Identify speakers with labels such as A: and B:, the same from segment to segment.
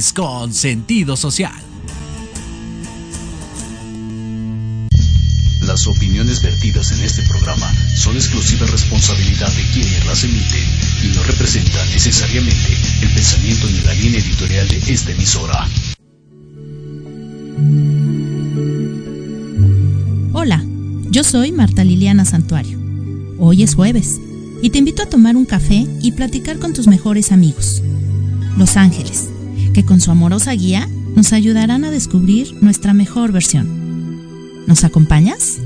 A: Con sentido social.
B: Las opiniones vertidas en este programa son exclusiva responsabilidad de quienes las emiten y no representan necesariamente el pensamiento ni la línea editorial de esta emisora.
C: Hola, yo soy Marta Liliana Santuario. Hoy es jueves y te invito a tomar un café y platicar con tus mejores amigos, los ángeles, que con su amorosa guía nos ayudarán a descubrir nuestra mejor versión. ¿Nos acompañas?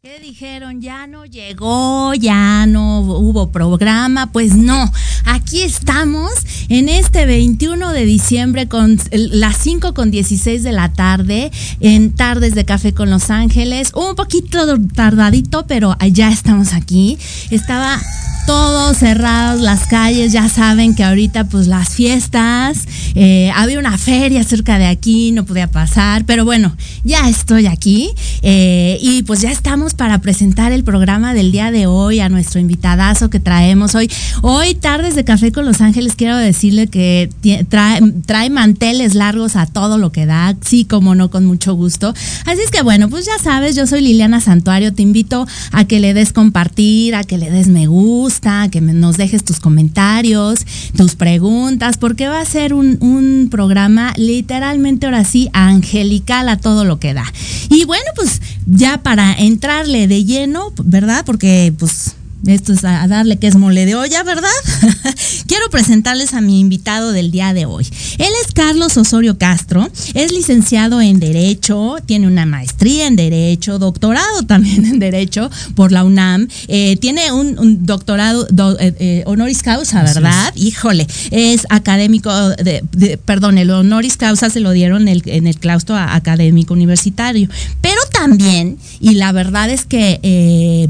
C: ¿Qué dijeron? Ya no llegó, ya no hubo programa. Pues no, aquí estamos en este 21 de diciembre con las 5 con 16 de la tarde en Tardes de Café con Los Ángeles. Un poquito tardadito, pero ya estamos aquí. Estaba todo cerrados las calles, ya saben que ahorita pues las fiestas, eh, había una feria cerca de aquí, no podía pasar, pero bueno, ya estoy aquí eh, y pues ya estamos para presentar el programa del día de hoy a nuestro invitadazo que traemos hoy. Hoy de café con Los Ángeles, quiero decirle que trae, trae manteles largos a todo lo que da, sí como no, con mucho gusto. Así es que bueno, pues ya sabes, yo soy Liliana Santuario, te invito a que le des compartir, a que le des me gusta que nos dejes tus comentarios, tus preguntas, porque va a ser un, un programa literalmente ahora sí angelical a todo lo que da. Y bueno, pues ya para entrarle de lleno, ¿verdad? Porque pues esto es a darle que es mole de olla, ¿verdad? Quiero presentarles a mi invitado del día de hoy. Él es Carlos Osorio Castro, es licenciado en Derecho, tiene una maestría en Derecho, doctorado también en Derecho por la UNAM, eh, tiene un, doctorado eh, eh, honoris causa, ¿verdad? Híjole, es académico, de, perdón, el honoris causa se lo dieron en el claustro académico universitario, pero también, y la verdad es que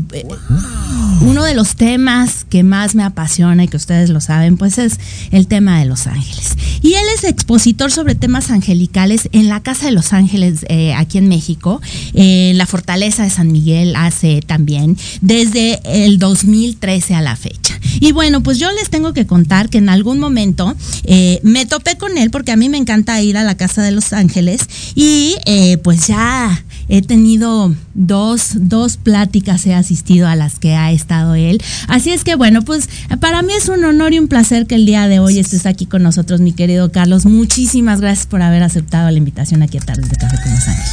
C: uno de los temas que más me apasiona y que ustedes lo saben, pues es el tema de los ángeles. Y él es expositor sobre temas angelicales en la Casa de los Ángeles eh, aquí en México, en la Fortaleza de San Miguel hace también, desde el 2013 a la fecha. Y bueno, pues yo les tengo que contar que en algún momento eh, me topé con él porque a mí me encanta ir a la Casa de los Ángeles y eh, pues ya he tenido dos, dos pláticas, he asistido a las que ha estado él. Así es que bueno, pues para mí es un honor y un placer que el día de hoy estés aquí con nosotros, mi querido Carlos. Muchísimas gracias por haber aceptado la invitación aquí a Tardes de Café con los Ángeles.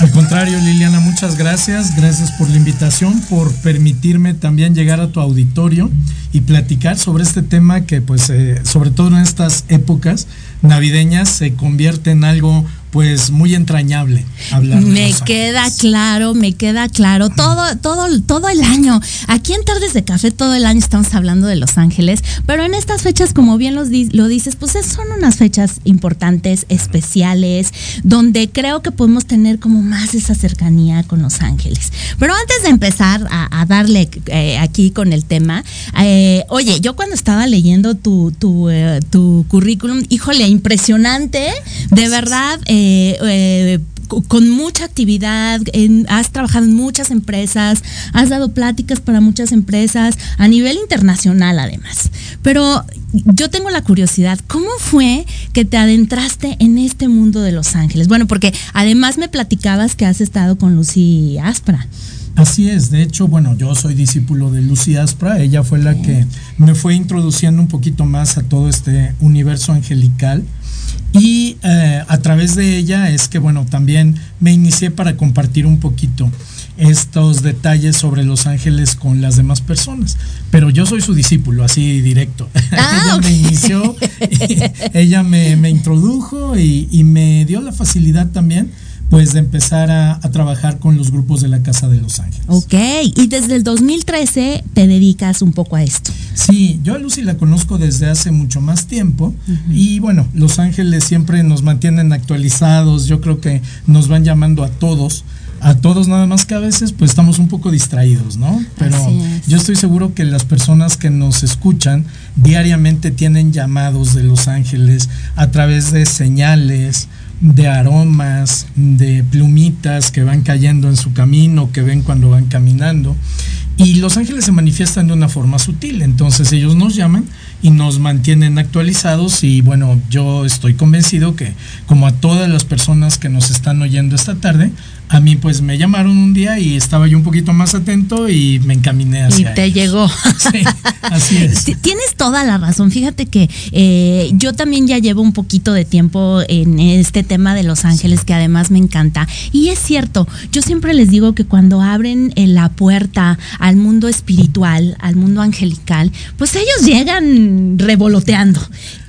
D: Al contrario, Liliana, muchas gracias. Gracias por la invitación, por permitirme también llegar a tu auditorio y platicar sobre este tema que, pues, eh, sobre todo en estas épocas navideñas, se convierte en algo pues muy entrañable
C: hablar. Me queda claro, me queda claro. Todo, todo, todo el año. Aquí en Tardes de Café todo el año estamos hablando de Los Ángeles, pero en estas fechas, como bien lo dices, pues son unas fechas importantes, especiales, donde creo que podemos tener como más esa cercanía con Los Ángeles. Pero antes de empezar a, darle eh, aquí con el tema, eh, oye, yo cuando estaba leyendo tu, tu, eh, tu currículum, híjole, impresionante, de verdad. Eh, eh, con mucha actividad, has trabajado en muchas empresas, has dado pláticas para muchas empresas a nivel internacional además. Pero yo tengo la curiosidad, ¿cómo fue que te adentraste en este mundo de Los Ángeles? Bueno, porque además me platicabas que has estado con Lucy Aspra.
D: Así es, de hecho, bueno, yo soy discípulo de Lucy Aspra, ella fue la que me fue introduciendo un poquito más a todo este universo angelical y eh, a través de ella es que, bueno, también me inicié para compartir un poquito estos detalles sobre los ángeles con las demás personas. Pero yo soy su discípulo, así directo.
C: Ah,
D: ella me inició, ella me, me introdujo y, y, me dio la facilidad también pues de empezar a, trabajar con los grupos de la Casa de los Ángeles.
C: Ok, y desde el 2013 te dedicas un poco a esto.
D: Sí, yo a Lucy la conozco desde hace mucho más tiempo y bueno, Los Ángeles siempre nos mantienen actualizados, yo creo que nos van llamando a todos a todos nada más que a veces pues estamos un poco distraídos, ¿no? Pero yo estoy seguro que las personas que nos escuchan diariamente tienen llamados de los ángeles a través de señales, de aromas, de plumitas que van cayendo en su camino, que ven cuando van caminando. Y los ángeles se manifiestan de una forma sutil, entonces ellos nos llaman y nos mantienen actualizados y bueno, yo estoy convencido que como a todas las personas que nos están oyendo esta tarde, a mí pues me llamaron un día y estaba yo un poquito más atento y me encaminé hacia
C: Y te llegó.
D: Sí, así es.
C: Tienes toda la razón. Fíjate que eh, yo también ya llevo un poquito de tiempo en este tema de Los Ángeles, que además me encanta. Y es cierto, yo siempre les digo que cuando abren eh, la puerta al mundo espiritual, al mundo angelical, pues ellos llegan revoloteando,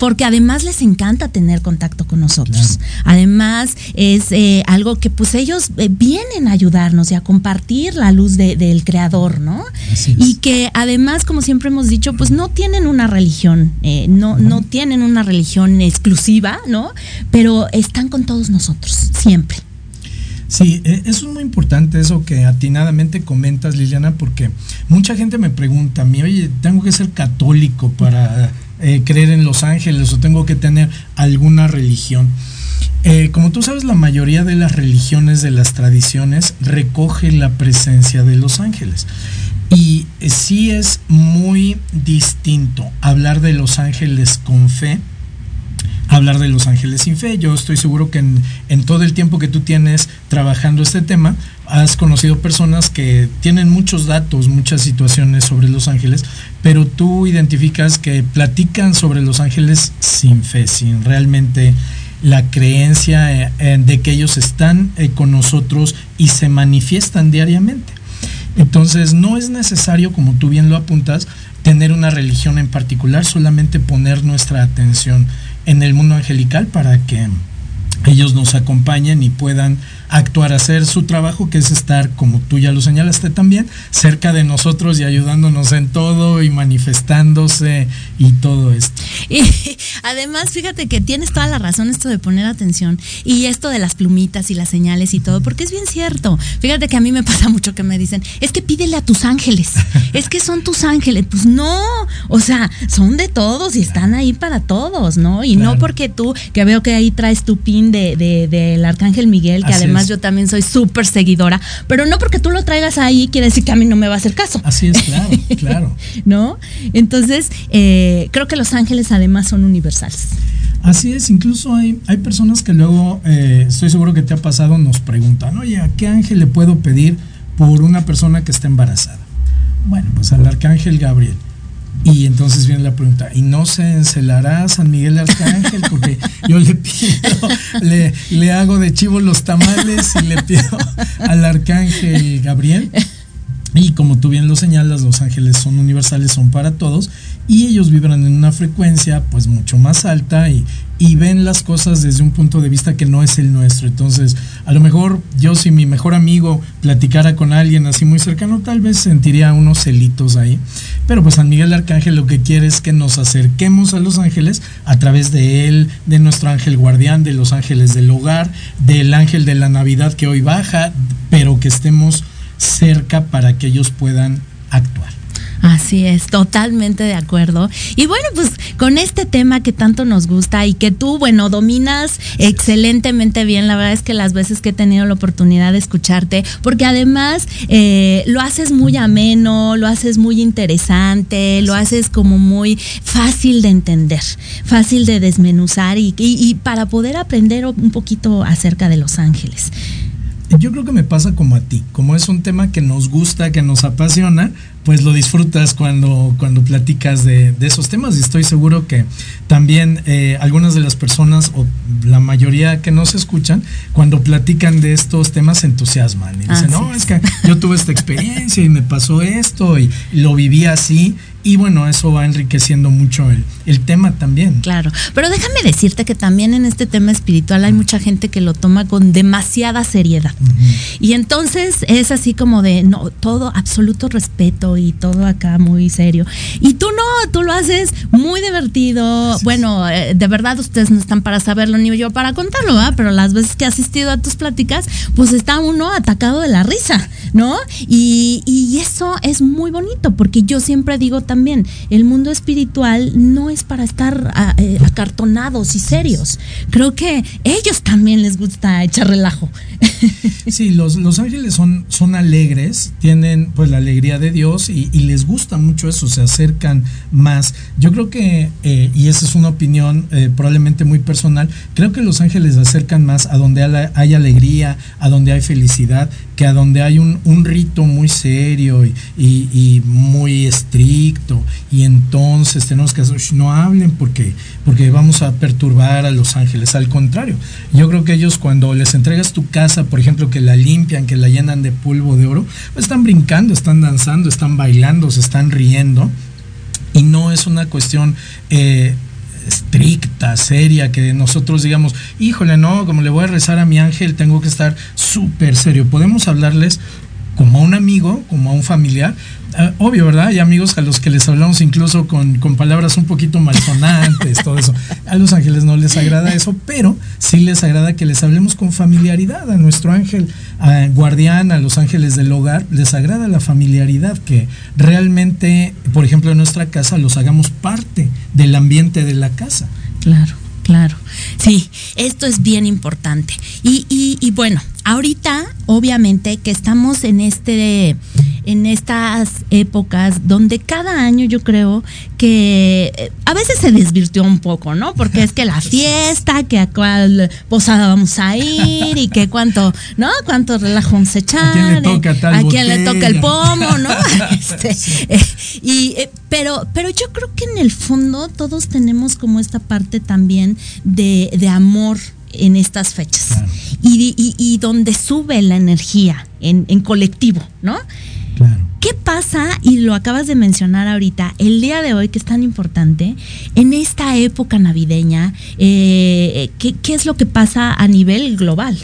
C: porque además les encanta tener contacto con nosotros. Además es eh, algo que pues ellos vienen a ayudarnos y a compartir la luz del creador, ¿no? Y que además, como siempre hemos dicho, pues no tienen una religión, eh, no, no tienen una religión exclusiva, ¿no? Pero están con todos nosotros, siempre.
D: Sí, eso es muy importante, eso que atinadamente comentas, Liliana, porque mucha gente me pregunta a mí, oye, ¿tengo que ser católico para eh, creer en los ángeles o tengo que tener alguna religión? Eh, como tú sabes, la mayoría de las religiones, de las tradiciones, recoge la presencia de los ángeles. Y sí es muy distinto hablar de los ángeles con fe, hablar de los ángeles sin fe. Yo estoy seguro que en, todo el tiempo que tú tienes trabajando este tema, has conocido personas que tienen muchos datos, muchas situaciones sobre los ángeles, pero tú identificas que platican sobre los ángeles sin fe, sin realmente la creencia eh, de que ellos están eh, con nosotros y se manifiestan diariamente. Entonces no es necesario, como tú bien lo apuntas, tener una religión en particular, solamente poner nuestra atención en el mundo angelical para que ellos nos acompañen y puedan actuar, hacer su trabajo, que es estar, como tú ya lo señalaste también, cerca de nosotros y ayudándonos en todo y manifestándose y todo esto.
C: Y además, fíjate que tienes toda la razón esto de poner atención y esto de las plumitas y las señales y todo, porque es bien cierto. Fíjate que a mí me pasa mucho que me dicen, es que pídele a tus ángeles, es que son tus ángeles. Pues no, o sea, son de todos y están ahí para todos, ¿no? Y no porque tú, que veo que ahí traes tu pin del de, de, Arcángel Miguel, que además yo también soy súper seguidora, pero no porque tú lo traigas ahí quiere decir que a mí no me va a hacer caso.
D: Así es, claro, claro.
C: ¿No? Entonces, eh, creo que los ángeles además son universales.
D: Así es, incluso hay, hay personas que luego, eh, estoy seguro que te ha pasado, nos preguntan, oye, ¿a qué ángel le puedo pedir por una persona que está embarazada? Bueno, pues al arcángel Gabriel. Y entonces viene la pregunta, ¿y no se encelará San Miguel Arcángel? Porque yo le pido, le, le hago de chivo los tamales y le pido al Arcángel Gabriel. Y como tú bien lo señalas, los ángeles son universales, son para todos y ellos vibran en una frecuencia pues mucho más alta y, y ven las cosas desde un punto de vista que no es el nuestro. Entonces, a lo mejor yo si mi mejor amigo platicara con alguien así muy cercano, tal vez sentiría unos celitos ahí. Pero pues San Miguel Arcángel lo que quiere es que nos acerquemos a los ángeles a través de él, de nuestro ángel guardián, de los ángeles del hogar, del ángel de la Navidad que hoy baja, pero que estemos cerca para que ellos puedan actuar.
C: Así es, totalmente de acuerdo. Y bueno, pues con este tema que tanto nos gusta y que tú, bueno, dominas excelentemente bien, la verdad es que las veces que he tenido la oportunidad de escucharte, porque además eh, lo haces muy ameno, lo haces muy interesante, lo haces como muy fácil de entender, fácil de desmenuzar y, y para poder aprender un poquito acerca de Los Ángeles.
D: Yo creo que me pasa como a ti, como es un tema que nos gusta, que nos apasiona, pues lo disfrutas cuando, cuando platicas de, esos temas. Y estoy seguro que también eh, algunas de las personas o la mayoría que nos escuchan, cuando platican de estos temas se entusiasman y dicen, no, es que yo tuve esta experiencia y me pasó esto y lo viví así y bueno, eso va enriqueciendo mucho el, tema también.
C: Claro, pero déjame decirte que también en este tema espiritual hay mucha gente que lo toma con demasiada seriedad. Y entonces es así como de, no, todo absoluto respeto serio y todo acá muy serio. Y tú no, tú lo haces muy divertido. Bueno, eh, de verdad ustedes no están para saberlo ni yo para contarlo, ¿verdad? Pero las veces que he asistido a tus pláticas, pues está uno atacado de la risa, ¿no? Y, y eso es muy bonito porque yo siempre digo también, el mundo espiritual no es para estar ah, eh, acartonados y serios. Creo que ellos también les gusta echar relajo.
D: Sí, los, los ángeles son, son alegres, tienen pues la alegría de Dios y, les gusta mucho eso, se acercan más. Yo creo que, eh, y esa es una opinión eh, probablemente muy personal, creo que los ángeles se acercan más a donde hay, alegría, a donde hay felicidad, que a donde hay un, rito muy serio y, muy estricto. Y entonces tenemos que hacer, "Shh, no hablen porque, porque vamos a perturbar a los ángeles. Al contrario, yo creo que ellos cuando les entregas tu casa, por ejemplo, que la limpian, que la llenan de polvo de oro, pues están brincando, están danzando, están bailando, se están riendo. Y no es una cuestión eh, estricta, seria, que nosotros digamos, híjole, no, como le voy a rezar a mi ángel, tengo que estar súper serio. Podemos hablarles como a un amigo, como a un familiar. Ah, obvio, ¿verdad? Hay amigos a los que les hablamos incluso con, con palabras un poquito malsonantes, todo eso. A los ángeles no les agrada eso, pero sí les agrada que les hablemos con familiaridad. A nuestro ángel ah, guardián, a los ángeles del hogar, les agrada la familiaridad, que realmente, por ejemplo, en nuestra casa los hagamos parte del ambiente de la casa.
C: Claro, claro. Sí, esto es bien importante. Y, y, y bueno, ahorita, obviamente, que estamos en este, en estas épocas donde cada año yo creo que eh, a veces se desvirtió un poco, ¿no? Porque es que la fiesta, que a cuál posada vamos a ir y que cuánto, ¿no? Cuánto relajo vamos a echar.
D: ¿A quién le toca tal
C: ¿A quién le toca el pomo, no? Este, eh, y, eh, pero, pero yo creo que en el fondo todos tenemos como esta parte también de, de amor en estas fechas
D: Claro.
C: y, y- y donde sube la energía en, en colectivo, ¿no?
D: Claro.
C: ¿Qué pasa? Y lo acabas de mencionar ahorita, el día de hoy, que es tan importante, en esta época navideña, eh, ¿qué, qué es lo que pasa a nivel global?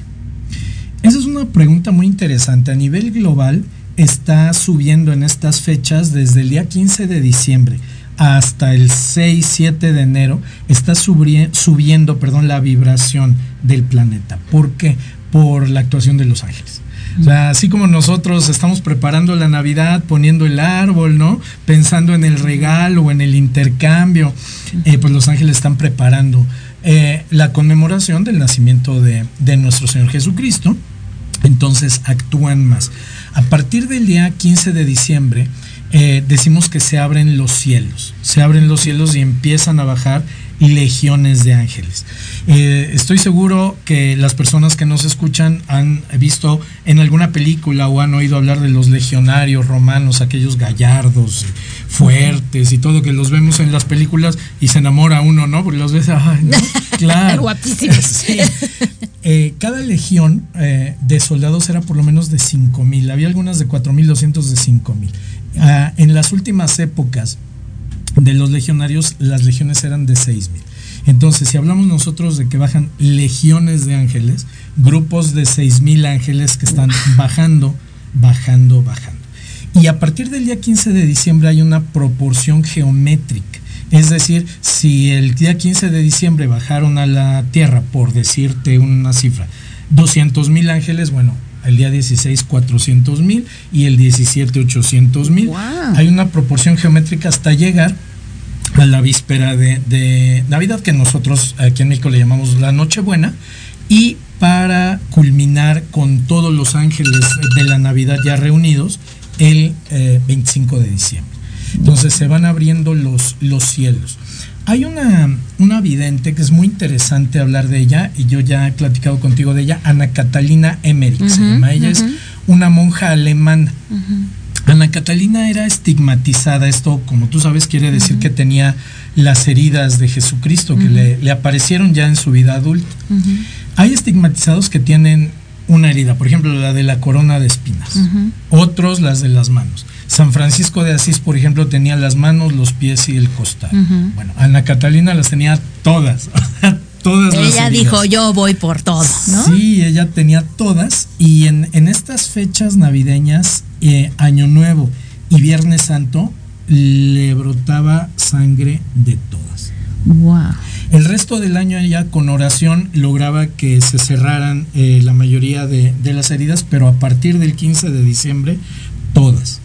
D: Esa es una pregunta muy interesante. A nivel global está subiendo en estas fechas desde el día 15 de diciembre hasta el 6, 7 de enero, está subri- subiendo perdón, la vibración del planeta. ¿Por qué? Por la actuación de los ángeles. Así como nosotros estamos preparando la Navidad, poniendo el árbol, ¿no? Pensando en el regalo o en el intercambio, eh, pues los ángeles están preparando eh, la conmemoración del nacimiento de, de nuestro Señor Jesucristo. Entonces actúan más. A partir del día 15 de diciembre, eh, decimos que se abren los cielos. Se abren los cielos y empiezan a bajar legiones de ángeles. Eh, estoy seguro que las personas que nos escuchan han visto en alguna película o han oído hablar de los legionarios romanos, aquellos gallardos, fuertes y todo que los vemos en las películas y se enamora uno, ¿no? Porque los ves, ay, ¿no? claro.
C: Guapísimos.
D: Sí. Eh, cada legión eh, de soldados era por lo menos de 5 mil. Había algunas de 4.200 de 5 mil. Ah, en las últimas épocas de los legionarios, las legiones eran de 6 mil. Entonces, si hablamos nosotros de que bajan legiones de ángeles, grupos de 6 mil ángeles que están bajando, bajando, bajando. Y a partir del día 15 de diciembre hay una proporción geométrica. Es decir, si el día 15 de diciembre bajaron a la Tierra, por decirte una cifra, 200 mil ángeles, bueno, el día 16 400 mil y el 17 800 mil.
C: Wow.
D: Hay una proporción geométrica hasta llegar a la víspera de, de Navidad, que nosotros aquí en México le llamamos la Nochebuena, y para culminar con todos los ángeles de la Navidad ya reunidos el eh, 25 de diciembre. Entonces se van abriendo los, los cielos. Hay una, una vidente que es muy interesante hablar de ella, y yo ya he platicado contigo de ella, Ana Catalina Emmerich, se llama. Ella es una monja alemana. Ana Catalina era estigmatizada, esto como tú sabes quiere decir que tenía las heridas de Jesucristo que le, le aparecieron ya en su vida adulta. Hay estigmatizados que tienen una herida, por ejemplo la de la corona de espinas, otros las de las manos. San Francisco de Asís, por ejemplo, tenía las manos, los pies y el costal. Bueno, Ana Catalina las tenía todas, todas las
C: Ella
D: heridas.
C: dijo, yo voy por todo, ¿no?
D: Sí, ella tenía todas y en, en estas fechas navideñas, eh, Año Nuevo y Viernes Santo le brotaba sangre de todas.
C: Wow.
D: El resto del año ya con oración lograba que se cerraran eh, la mayoría de, de, las heridas, pero a partir del 15 de diciembre, todas.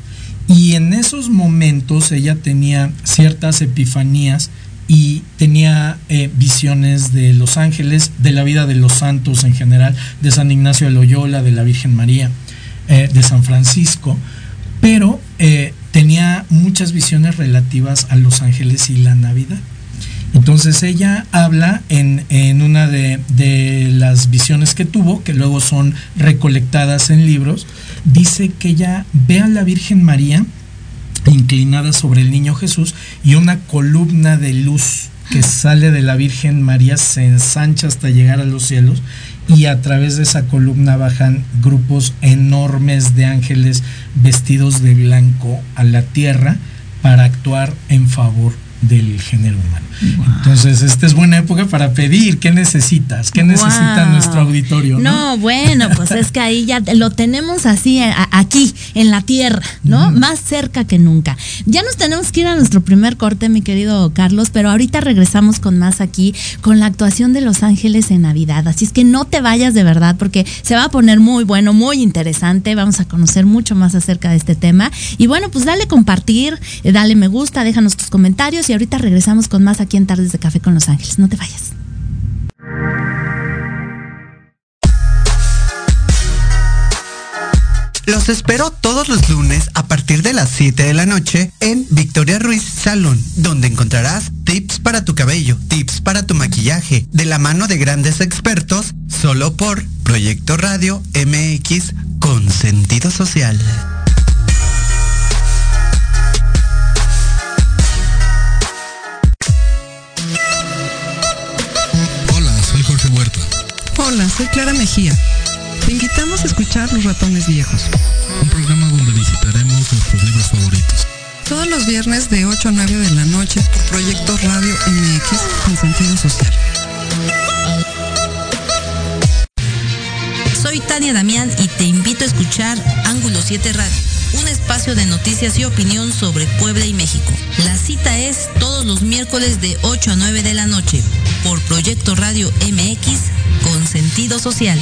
D: Y en esos momentos ella tenía ciertas epifanías y tenía eh, visiones de los ángeles, de la vida de los santos en general, de San Ignacio de Loyola, de la Virgen María, eh, de San Francisco, pero eh, tenía muchas visiones relativas a los ángeles y la Navidad. Entonces ella habla en, en una de, de, las visiones que tuvo, que luego son recolectadas en libros, dice que ella ve a la Virgen María inclinada sobre el niño Jesús y una columna de luz que sale de la Virgen María se ensancha hasta llegar a los cielos y a través de esa columna bajan grupos enormes de ángeles vestidos de blanco a la tierra para actuar en favor del género humano. Wow. Entonces, esta es buena época para pedir. ¿Qué necesitas? ¿Qué necesita wow. nuestro auditorio?
C: ¿no? no, bueno, pues es que ahí ya lo tenemos así, a, aquí, en la tierra, ¿no? Mm. Más cerca que nunca. Ya nos tenemos que ir a nuestro primer corte, mi querido Carlos, pero ahorita regresamos con más aquí, con la actuación de Los Ángeles en Navidad. Así es que no te vayas de verdad, porque se va a poner muy bueno, muy interesante. Vamos a conocer mucho más acerca de este tema. Y bueno, pues dale compartir, dale me gusta, déjanos tus comentarios y ahorita regresamos con más aquí en Tardes de Café con Los Ángeles. No te vayas.
E: Los espero todos los lunes a partir de las 7 de la noche en Victoria Ruiz Salón, donde encontrarás tips para tu cabello, tips para tu maquillaje, de la mano de grandes expertos, solo por Proyecto Radio MX con sentido social.
F: Soy Clara Mejía. Te invitamos a escuchar Los Ratones Viejos.
G: Un programa donde visitaremos nuestros libros favoritos.
F: Todos los viernes de 8 a 9 de la noche por Proyecto Radio MX con sentido social.
H: Soy Tania Damián y te invito a escuchar Ángulo 7 Radio, un espacio de noticias y opinión sobre Puebla y México. La cita es todos los miércoles de 8 a 9 de la noche por Proyecto Radio MX con sentido social.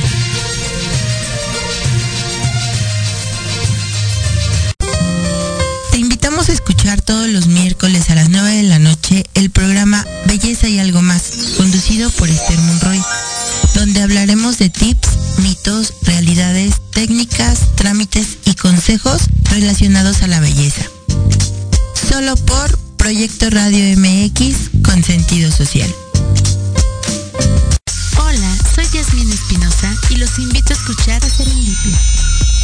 H: Te invitamos a escuchar todos los miércoles a las 9 de la noche el programa Belleza y algo más, conducido por Esther Monroy, donde hablaremos de tips, mitos, realidades, técnicas, trámites y consejos relacionados a la belleza. Solo por Proyecto Radio MX con sentido social.
I: Hola, soy Yasmín Espinosa y los invito a escuchar a Serendipia.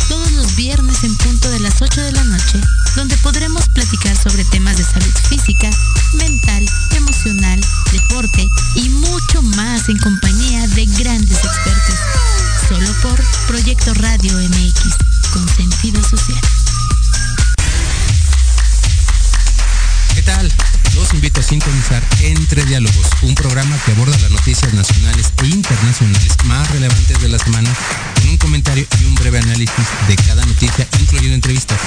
I: Todos los viernes en punto de las 8 de la noche, donde podremos platicar sobre temas de salud física, mental, emocional, deporte y mucho más en compañía de grandes expertos. Solo por Proyecto Radio MX, con sentido social.
J: ¿Qué tal? Los invito a sintonizar Entre Diálogos, un programa que aborda las noticias nacionales e internacionales más relevantes de la semana, con un comentario y un breve análisis de cada noticia, incluyendo entrevistas.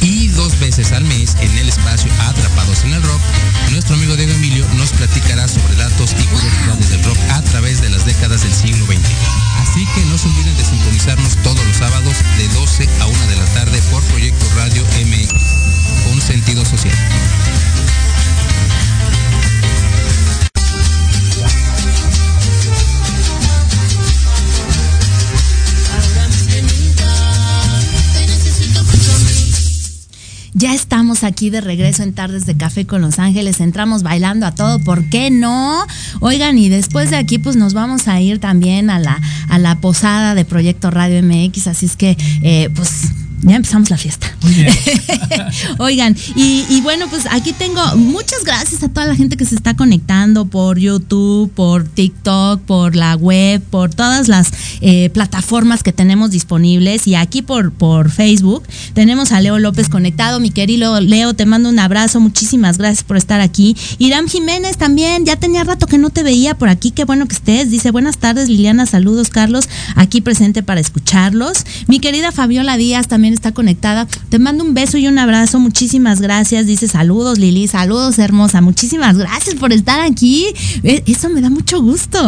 J: Y dos veces al mes, en el espacio Atrapados en el Rock, nuestro amigo Diego Emilio nos platicará sobre datos y curiosidades del rock a través de las décadas del siglo XX. Así que no se olviden de sintonizarnos todos los sábados de 12 a 1 de la tarde por Proyecto Radio MX, con sentido social.
C: Ya estamos aquí de regreso en Tardes de Café con Los Ángeles. Entramos bailando a todo, ¿por qué no? Oigan, y después de aquí, pues nos vamos a ir también a la, a la posada de Proyecto Radio MX. Así es que, eh, pues ya empezamos la fiesta. Oigan, y, y, bueno, pues aquí tengo muchas gracias a toda la gente que se está conectando por YouTube, por TikTok, por la web, por todas las eh, plataformas que tenemos disponibles. Y aquí por, por Facebook tenemos a Leo López conectado. Mi querido Leo, te mando un abrazo. Muchísimas gracias por estar aquí. Irán Jiménez también, ya tenía rato que no te veía por aquí. Qué bueno que estés. Dice, buenas tardes, Liliana. Saludos, Carlos. Aquí presente para escucharlos. Mi querida Fabiola Díaz también también está conectada. Te mando un beso y un abrazo. Muchísimas gracias. Dice saludos, Lili. Saludos, hermosa. Muchísimas gracias por estar aquí. E- Eso me da mucho gusto.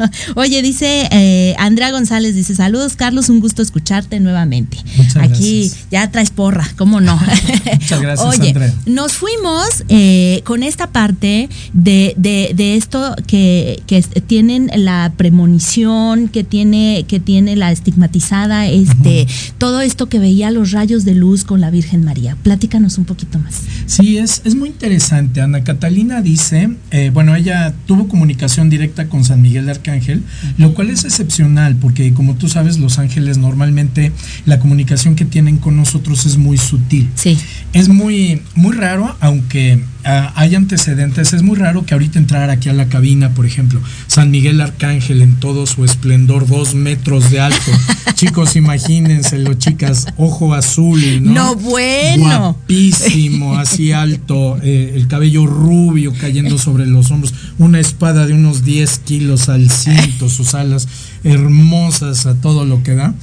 C: Oye, dice eh, Andrea González, dice saludos, Carlos. Un gusto escucharte nuevamente.
D: Muchas
C: aquí
D: gracias.
C: ya traes porra, ¿cómo no?
D: Muchas gracias,
C: Oye,
D: Andrea.
C: nos fuimos eh, con esta parte de, de- de esto que, que tienen la premonición, que tiene, que tiene la estigmatizada, este, todo esto que veía los rayos de luz con la Virgen María. Platícanos un poquito más.
D: Sí, es, es muy interesante. Ana Catalina dice, eh, bueno, ella tuvo comunicación directa con San Miguel de Arcángel, lo cual es excepcional porque como tú sabes, los ángeles normalmente la comunicación que tienen con nosotros es muy sutil.
C: Sí.
D: Es muy, muy raro, aunque ah, hay antecedentes, es muy raro que ahorita entrar aquí a la cabina, por ejemplo, San Miguel Arcángel en todo su esplendor, dos metros de alto. Chicos, imagínenselo, chicas, ojo azul, ¿no?
C: No, bueno.
D: Guapísimo, así alto, eh, el cabello rubio cayendo sobre los hombros, una espada de unos 10 kilos al cinto, sus alas hermosas a todo lo que da,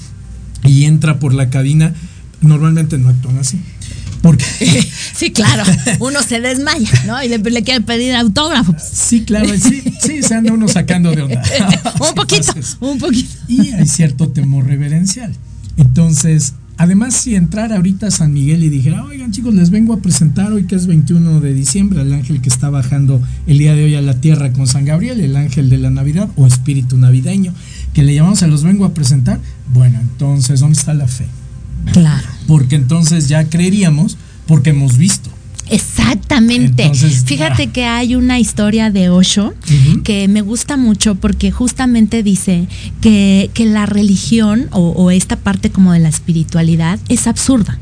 D: y entra por la cabina. Normalmente no actúan así. Porque
C: Sí, claro. Uno se desmaya, ¿no? Y le, le quiere pedir autógrafo.
D: Sí, claro, sí, sí, se anda uno sacando de onda.
C: un poquito, un poquito.
D: Y hay cierto temor reverencial. Entonces, además, si entrara ahorita a San Miguel y dijera, oigan chicos, les vengo a presentar hoy que es 21 de diciembre, el ángel que está bajando el día de hoy a la tierra con San Gabriel, el ángel de la Navidad o espíritu navideño, que le llamamos, se los vengo a presentar. Bueno, entonces, ¿dónde está la fe?
C: Claro.
D: Porque entonces ya creeríamos porque hemos visto.
C: Exactamente.
D: Entonces,
C: Fíjate
D: ah.
C: que hay una historia de Osho que me gusta mucho porque justamente dice que, que la religión o, o esta parte como de la espiritualidad es absurda.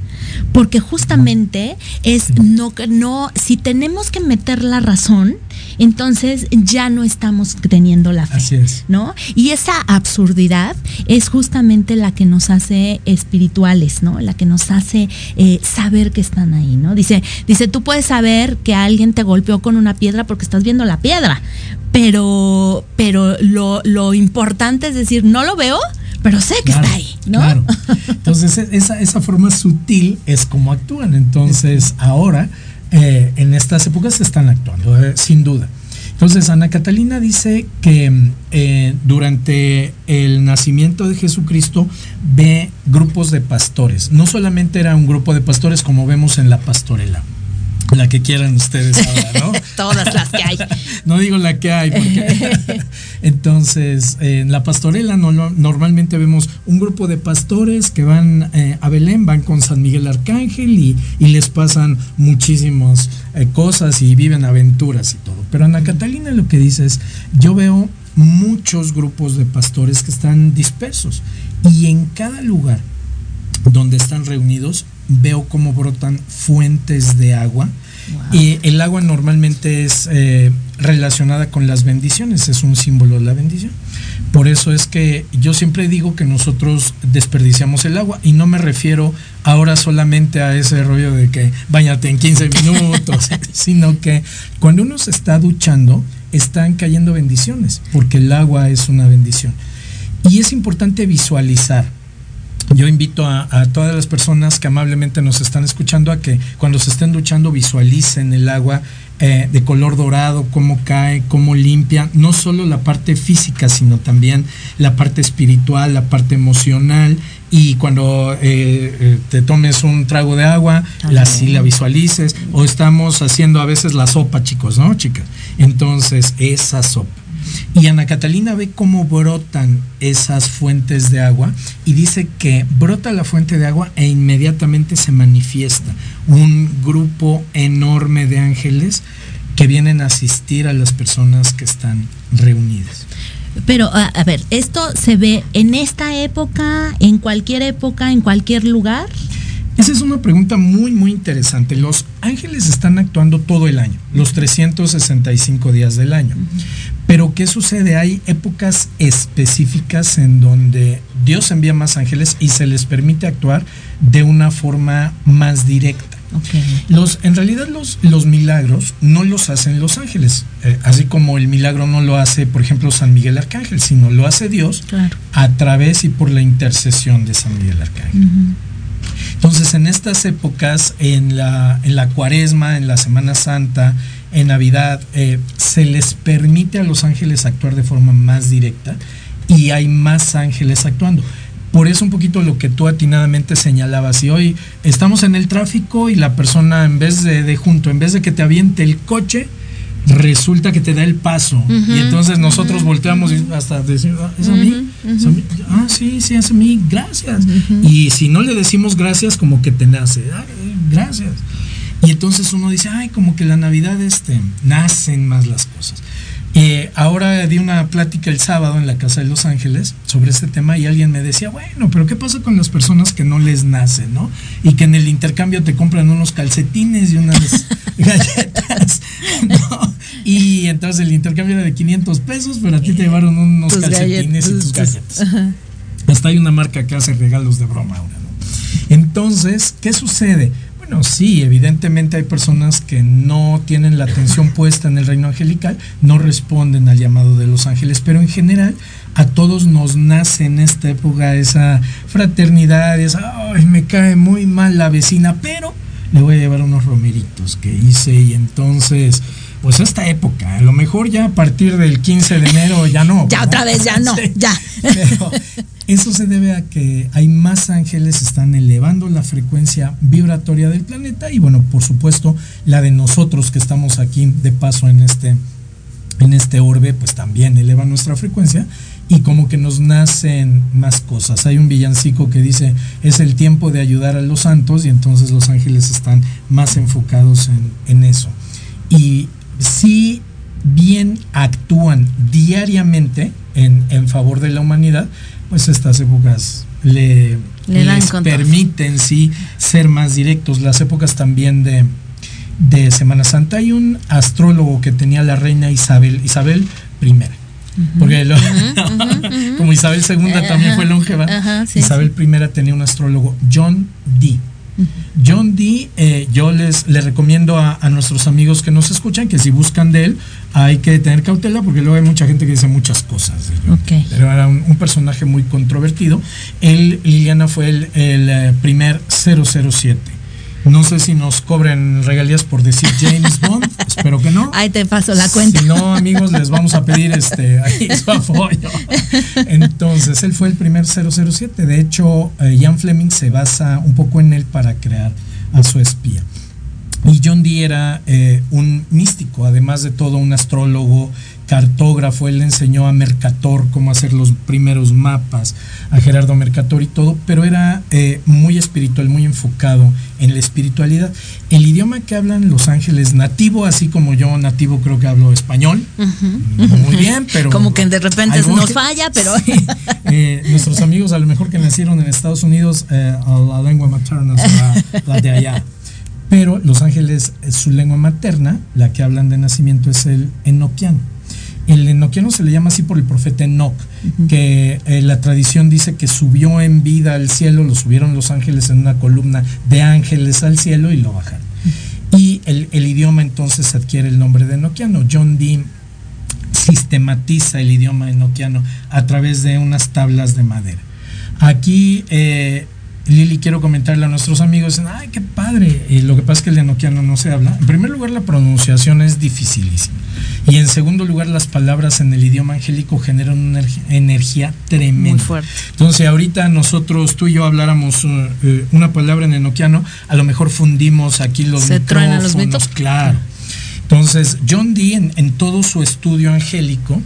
C: Porque justamente es no, no, si tenemos que meter la razón, entonces ya no estamos teniendo la fe.
D: Así es.
C: ¿no? Y esa absurdidad es justamente la que nos hace espirituales, ¿no? La que nos hace eh, saber que están ahí, ¿no? Dice, dice, tú puedes saber que alguien te golpeó con una piedra porque estás viendo la piedra, pero, pero lo, lo importante es decir, no lo veo, pero sé que
D: Claro,
C: está ahí, ¿no?
D: Claro. Entonces, e- esa, esa forma sutil es como actúan. Entonces, ahora, eh, en estas épocas están actuando, eh, sin duda. Entonces, Ana Catalina dice que eh, durante el nacimiento de Jesucristo ve grupos de pastores. No solamente era un grupo de pastores como vemos en la pastorela, la que quieran ustedes ahora, ¿no?
C: Todas las que hay.
D: No digo la que hay, porque entonces eh, en la pastorela no, no- normalmente vemos un grupo de pastores que van eh, a Belén, van con San Miguel Arcángel y, y les pasan muchísimas eh, cosas y viven aventuras y todo. Pero Ana Catalina lo que dice es, yo veo muchos grupos de pastores que están dispersos y en cada lugar donde están reunidos veo cómo brotan fuentes de agua. Y el agua normalmente es eh, relacionada con las bendiciones, es un símbolo de la bendición. Por eso es que yo siempre digo que nosotros desperdiciamos el agua y no me refiero ahora solamente a ese rollo de que bañate en 15 minutos, sino que cuando uno se está duchando están cayendo bendiciones, porque el agua es una bendición. Y es importante visualizar. Yo invito a, a todas las personas que amablemente nos están escuchando a que cuando se estén duchando visualicen el agua eh, de color dorado, cómo cae, cómo limpia, no solo la parte física, sino también la parte espiritual, la parte emocional. Y cuando eh, eh, te tomes un trago de agua, la, así la visualices. O estamos haciendo a veces la sopa, chicos, ¿no, chicas? Entonces, esa sopa. Y Ana Catalina ve cómo brotan esas fuentes de agua y dice que brota la fuente de agua e inmediatamente se manifiesta un grupo enorme de ángeles que vienen a asistir a las personas que están reunidas.
C: Pero, a, a ver, ¿esto se ve en esta época, en cualquier época, en cualquier lugar?
D: Esa es una pregunta muy, muy interesante. Los ángeles están actuando todo el año, los 365 días del año. Pero ¿qué sucede? Hay épocas específicas en donde Dios envía más ángeles y se les permite actuar de una forma más directa. Los, en realidad los, los milagros no los hacen los ángeles, eh, así como el milagro no lo hace, por ejemplo, San Miguel Arcángel, sino lo hace Dios
C: Claro.
D: a través y por la intercesión de San Miguel Arcángel. Entonces, en estas épocas, en la, en la cuaresma, en la Semana Santa, en Navidad, eh, se les permite a los ángeles actuar de forma más directa y hay más ángeles actuando. Por eso un poquito lo que tú atinadamente señalabas. Y hoy estamos en el tráfico y la persona en vez de, de junto, en vez de que te aviente el coche, resulta que te da el paso. y entonces nosotros volteamos y hasta decimos, ah, ¿es a mí? ¿Es a mí? Ah, sí, sí, es a mí, gracias. Y si no le decimos gracias, como que te nace, "Ay, gracias. Y entonces uno dice, ay, como que la Navidad este, nacen más las cosas. Eh, ahora di una plática el sábado en la Casa de Los Ángeles sobre este tema y alguien me decía, bueno, pero ¿qué pasa con las personas que no les nacen, no? Y que en el intercambio te compran unos calcetines y unas galletas, ¿no? Y entonces el intercambio era de 500 pesos, pero a ti te llevaron unos
C: Tus
D: calcetines y
C: galletas,
D: tus
C: tus-
D: galletas.
C: ajá.
D: Hasta hay una marca que hace regalos de broma ahora, ¿no? Entonces, ¿qué sucede? Bueno, sí, evidentemente hay personas que no tienen la atención puesta en el reino angelical, no responden al llamado de los ángeles, pero en general a todos nos nace en esta época esa fraternidad, esa, ay, me cae muy mal la vecina, pero le voy a llevar unos romeritos que hice y entonces, pues esta época, a lo mejor ya a partir del 15 de enero ya no.
C: Ya
D: ¿verdad?
C: otra vez, ya no,
D: Sí.
C: ya.
D: Pero eso se debe a que hay más ángeles, están elevando la frecuencia vibratoria del planeta y bueno, por supuesto, la de nosotros que estamos aquí de paso en este en este orbe, pues también eleva nuestra frecuencia y como que nos nacen más cosas. Hay un villancico que dice, es el tiempo de ayudar a los santos y entonces los ángeles están más enfocados en, en eso. Y si bien actúan diariamente en, en favor de la humanidad, pues estas épocas le,
C: Le dan
D: les permiten sí ser más directos. Las épocas también de, de Semana Santa hay un astrólogo que tenía la reina Isabel, Isabel I. Porque lo- como Isabel II también fue longeva,
C: sí,
D: Isabel I tenía un astrólogo, John Dee. John Dee, eh, yo les, les recomiendo a, a nuestros amigos que nos escuchan que si buscan de él, hay que tener cautela porque luego hay mucha gente que dice muchas cosas. de John. Pero era un, un personaje muy controvertido. Él, Liliana, fue el, el, eh, primer 007. No sé si nos cobren regalías por decir James Bond, espero que no.
C: Ahí te paso la cuenta.
D: Si no, amigos, les vamos a pedir este ahí su apoyo. Entonces, él fue el primer 007. De hecho, eh, Ian Fleming se basa un poco en él para crear a su espía. Y John Dee era eh, un místico, además de todo un astrólogo, cartógrafo. Él le enseñó a Mercator cómo hacer los primeros mapas, a Gerardo Mercator y todo, pero era eh, muy espiritual, muy enfocado en la espiritualidad. El idioma que hablan los ángeles nativo, así como yo nativo creo que hablo español, muy bien, pero...
C: Como que de repente nos falla, pero.
D: Sí. Eh, nuestros amigos a lo mejor que nacieron en Estados Unidos, eh, a la lengua materna será la de allá. Pero los ángeles, su lengua materna, la que hablan de nacimiento, es el enoquiano. El enoquiano se le llama así por el profeta Enoch, que eh, la tradición dice que subió en vida al cielo, lo subieron los ángeles en una columna de ángeles al cielo y lo bajaron. Y el, el idioma entonces adquiere el nombre de enoquiano. John Dee sistematiza el idioma enoquiano a través de unas tablas de madera. Aquí, eh, Lili, quiero comentarle a nuestros amigos, dicen, ay, qué padre. Y lo que pasa es que el enoquiano no se habla. En primer lugar, la pronunciación es dificilísima. Y en segundo lugar, las palabras en el idioma angélico generan una energ- energía tremenda.
C: Muy fuerte.
D: Entonces, ahorita nosotros, tú y yo habláramos uh, eh, una palabra en enoquiano, a lo mejor fundimos aquí los
C: Se los
D: micrófonos,
C: micrófonos.
D: Claro. Entonces, John Dee, en, en todo su estudio angélico,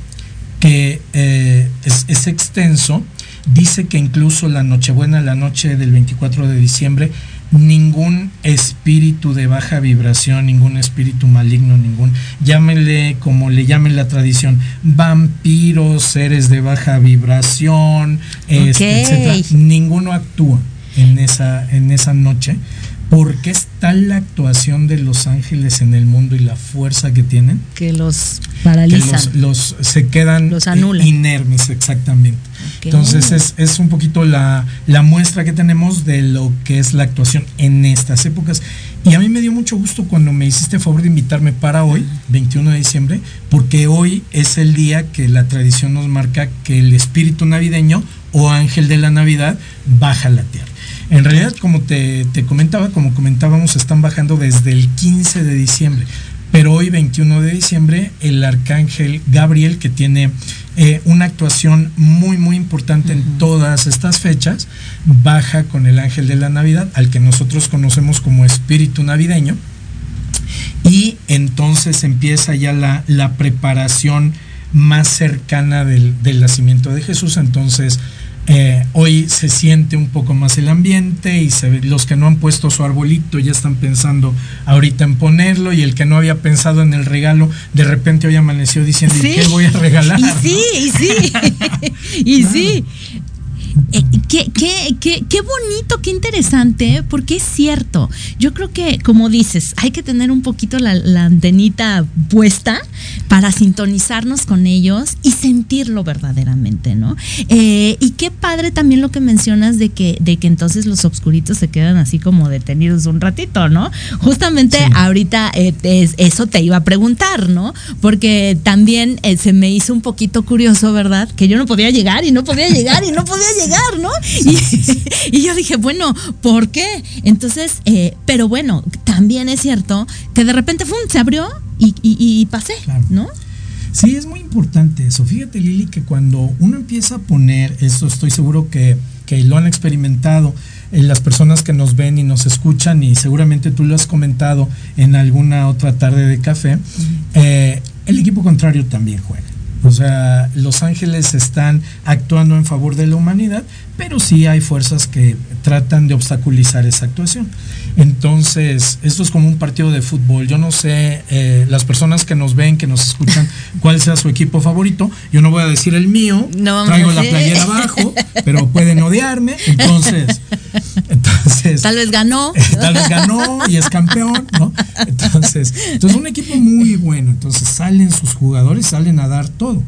D: que eh, es, es extenso, dice que incluso la Nochebuena, la noche del 24 de diciembre, ningún espíritu de baja vibración, ningún espíritu maligno, ningún, llámenle como le llamen la tradición, vampiros, seres de baja vibración, este,
C: Ok.
D: etcétera, ninguno actúa en esa, en esa noche. Porque es tal la actuación de los ángeles en el mundo y la fuerza que tienen
C: Que los
D: que
C: paralizan.
D: los, los- se quedan
C: Los anulan.
D: inermes exactamente. Entonces es, es un poquito la, la muestra que tenemos de lo que es la actuación en estas épocas. Y a mí me dio mucho gusto cuando me hiciste el favor de invitarme para hoy, 21 de diciembre, porque hoy es el día que la tradición nos marca que el espíritu navideño o ángel de la Navidad baja a la tierra. En realidad, como te, te comentaba, como comentábamos, están bajando desde el 15 de diciembre. Pero hoy, 21 de diciembre, el arcángel Gabriel, que tiene eh, una actuación muy, muy importante en todas estas fechas, baja con el ángel de la Navidad, al que nosotros conocemos como espíritu navideño. Y entonces empieza ya la, la preparación más cercana del, del nacimiento de Jesús. Entonces, eh, hoy se siente un poco más el ambiente y se ve- los que no han puesto su arbolito ya están pensando ahorita en ponerlo y el que no había pensado en el regalo de repente hoy amaneció diciendo ¿y qué voy a regalar?
C: Y sí, y sí. y sí. Eh, qué, qué, qué, qué bonito, qué interesante, porque es cierto. Yo creo que, como dices, hay que tener un poquito la, la antenita puesta para sintonizarnos con ellos y sentirlo verdaderamente, ¿no? Eh, y qué padre también lo que mencionas de que, de que entonces los obscuritos se quedan así como detenidos un ratito, ¿no? Justamente ahorita eh, es- eso te iba a preguntar, ¿no? Porque también se me hizo un poquito curioso, ¿verdad? Que yo no podía llegar y no podía llegar y no podía llegar, ¿no? Y, y yo dije, bueno, ¿por qué? Entonces, eh, pero bueno, también es cierto que de repente ¡fum! se abrió y, y- y pasé, ¿no?
D: Sí, es muy importante eso. Fíjate, Lili, que cuando uno empieza a poner, eso estoy seguro que, que lo han experimentado eh, las personas que nos ven y nos escuchan, y seguramente tú lo has comentado en alguna otra tarde de café, eh, el equipo contrario también juega. O sea, los ángeles están actuando en favor de la humanidad, pero sí hay fuerzas que tratan de obstaculizar esa actuación. Entonces, esto es como un partido de fútbol. Yo no sé, eh, las personas que nos ven, que nos escuchan, cuál sea su equipo favorito. Yo no voy a decir el mío,
C: No
D: traigo la playera abajo, pero pueden odiarme. Entonces, entonces
C: Tal vez ganó.
D: tal vez ganó y es campeón, ¿no? Entonces, entonces un equipo muy bueno, entonces salen sus jugadores, salen a dar todo,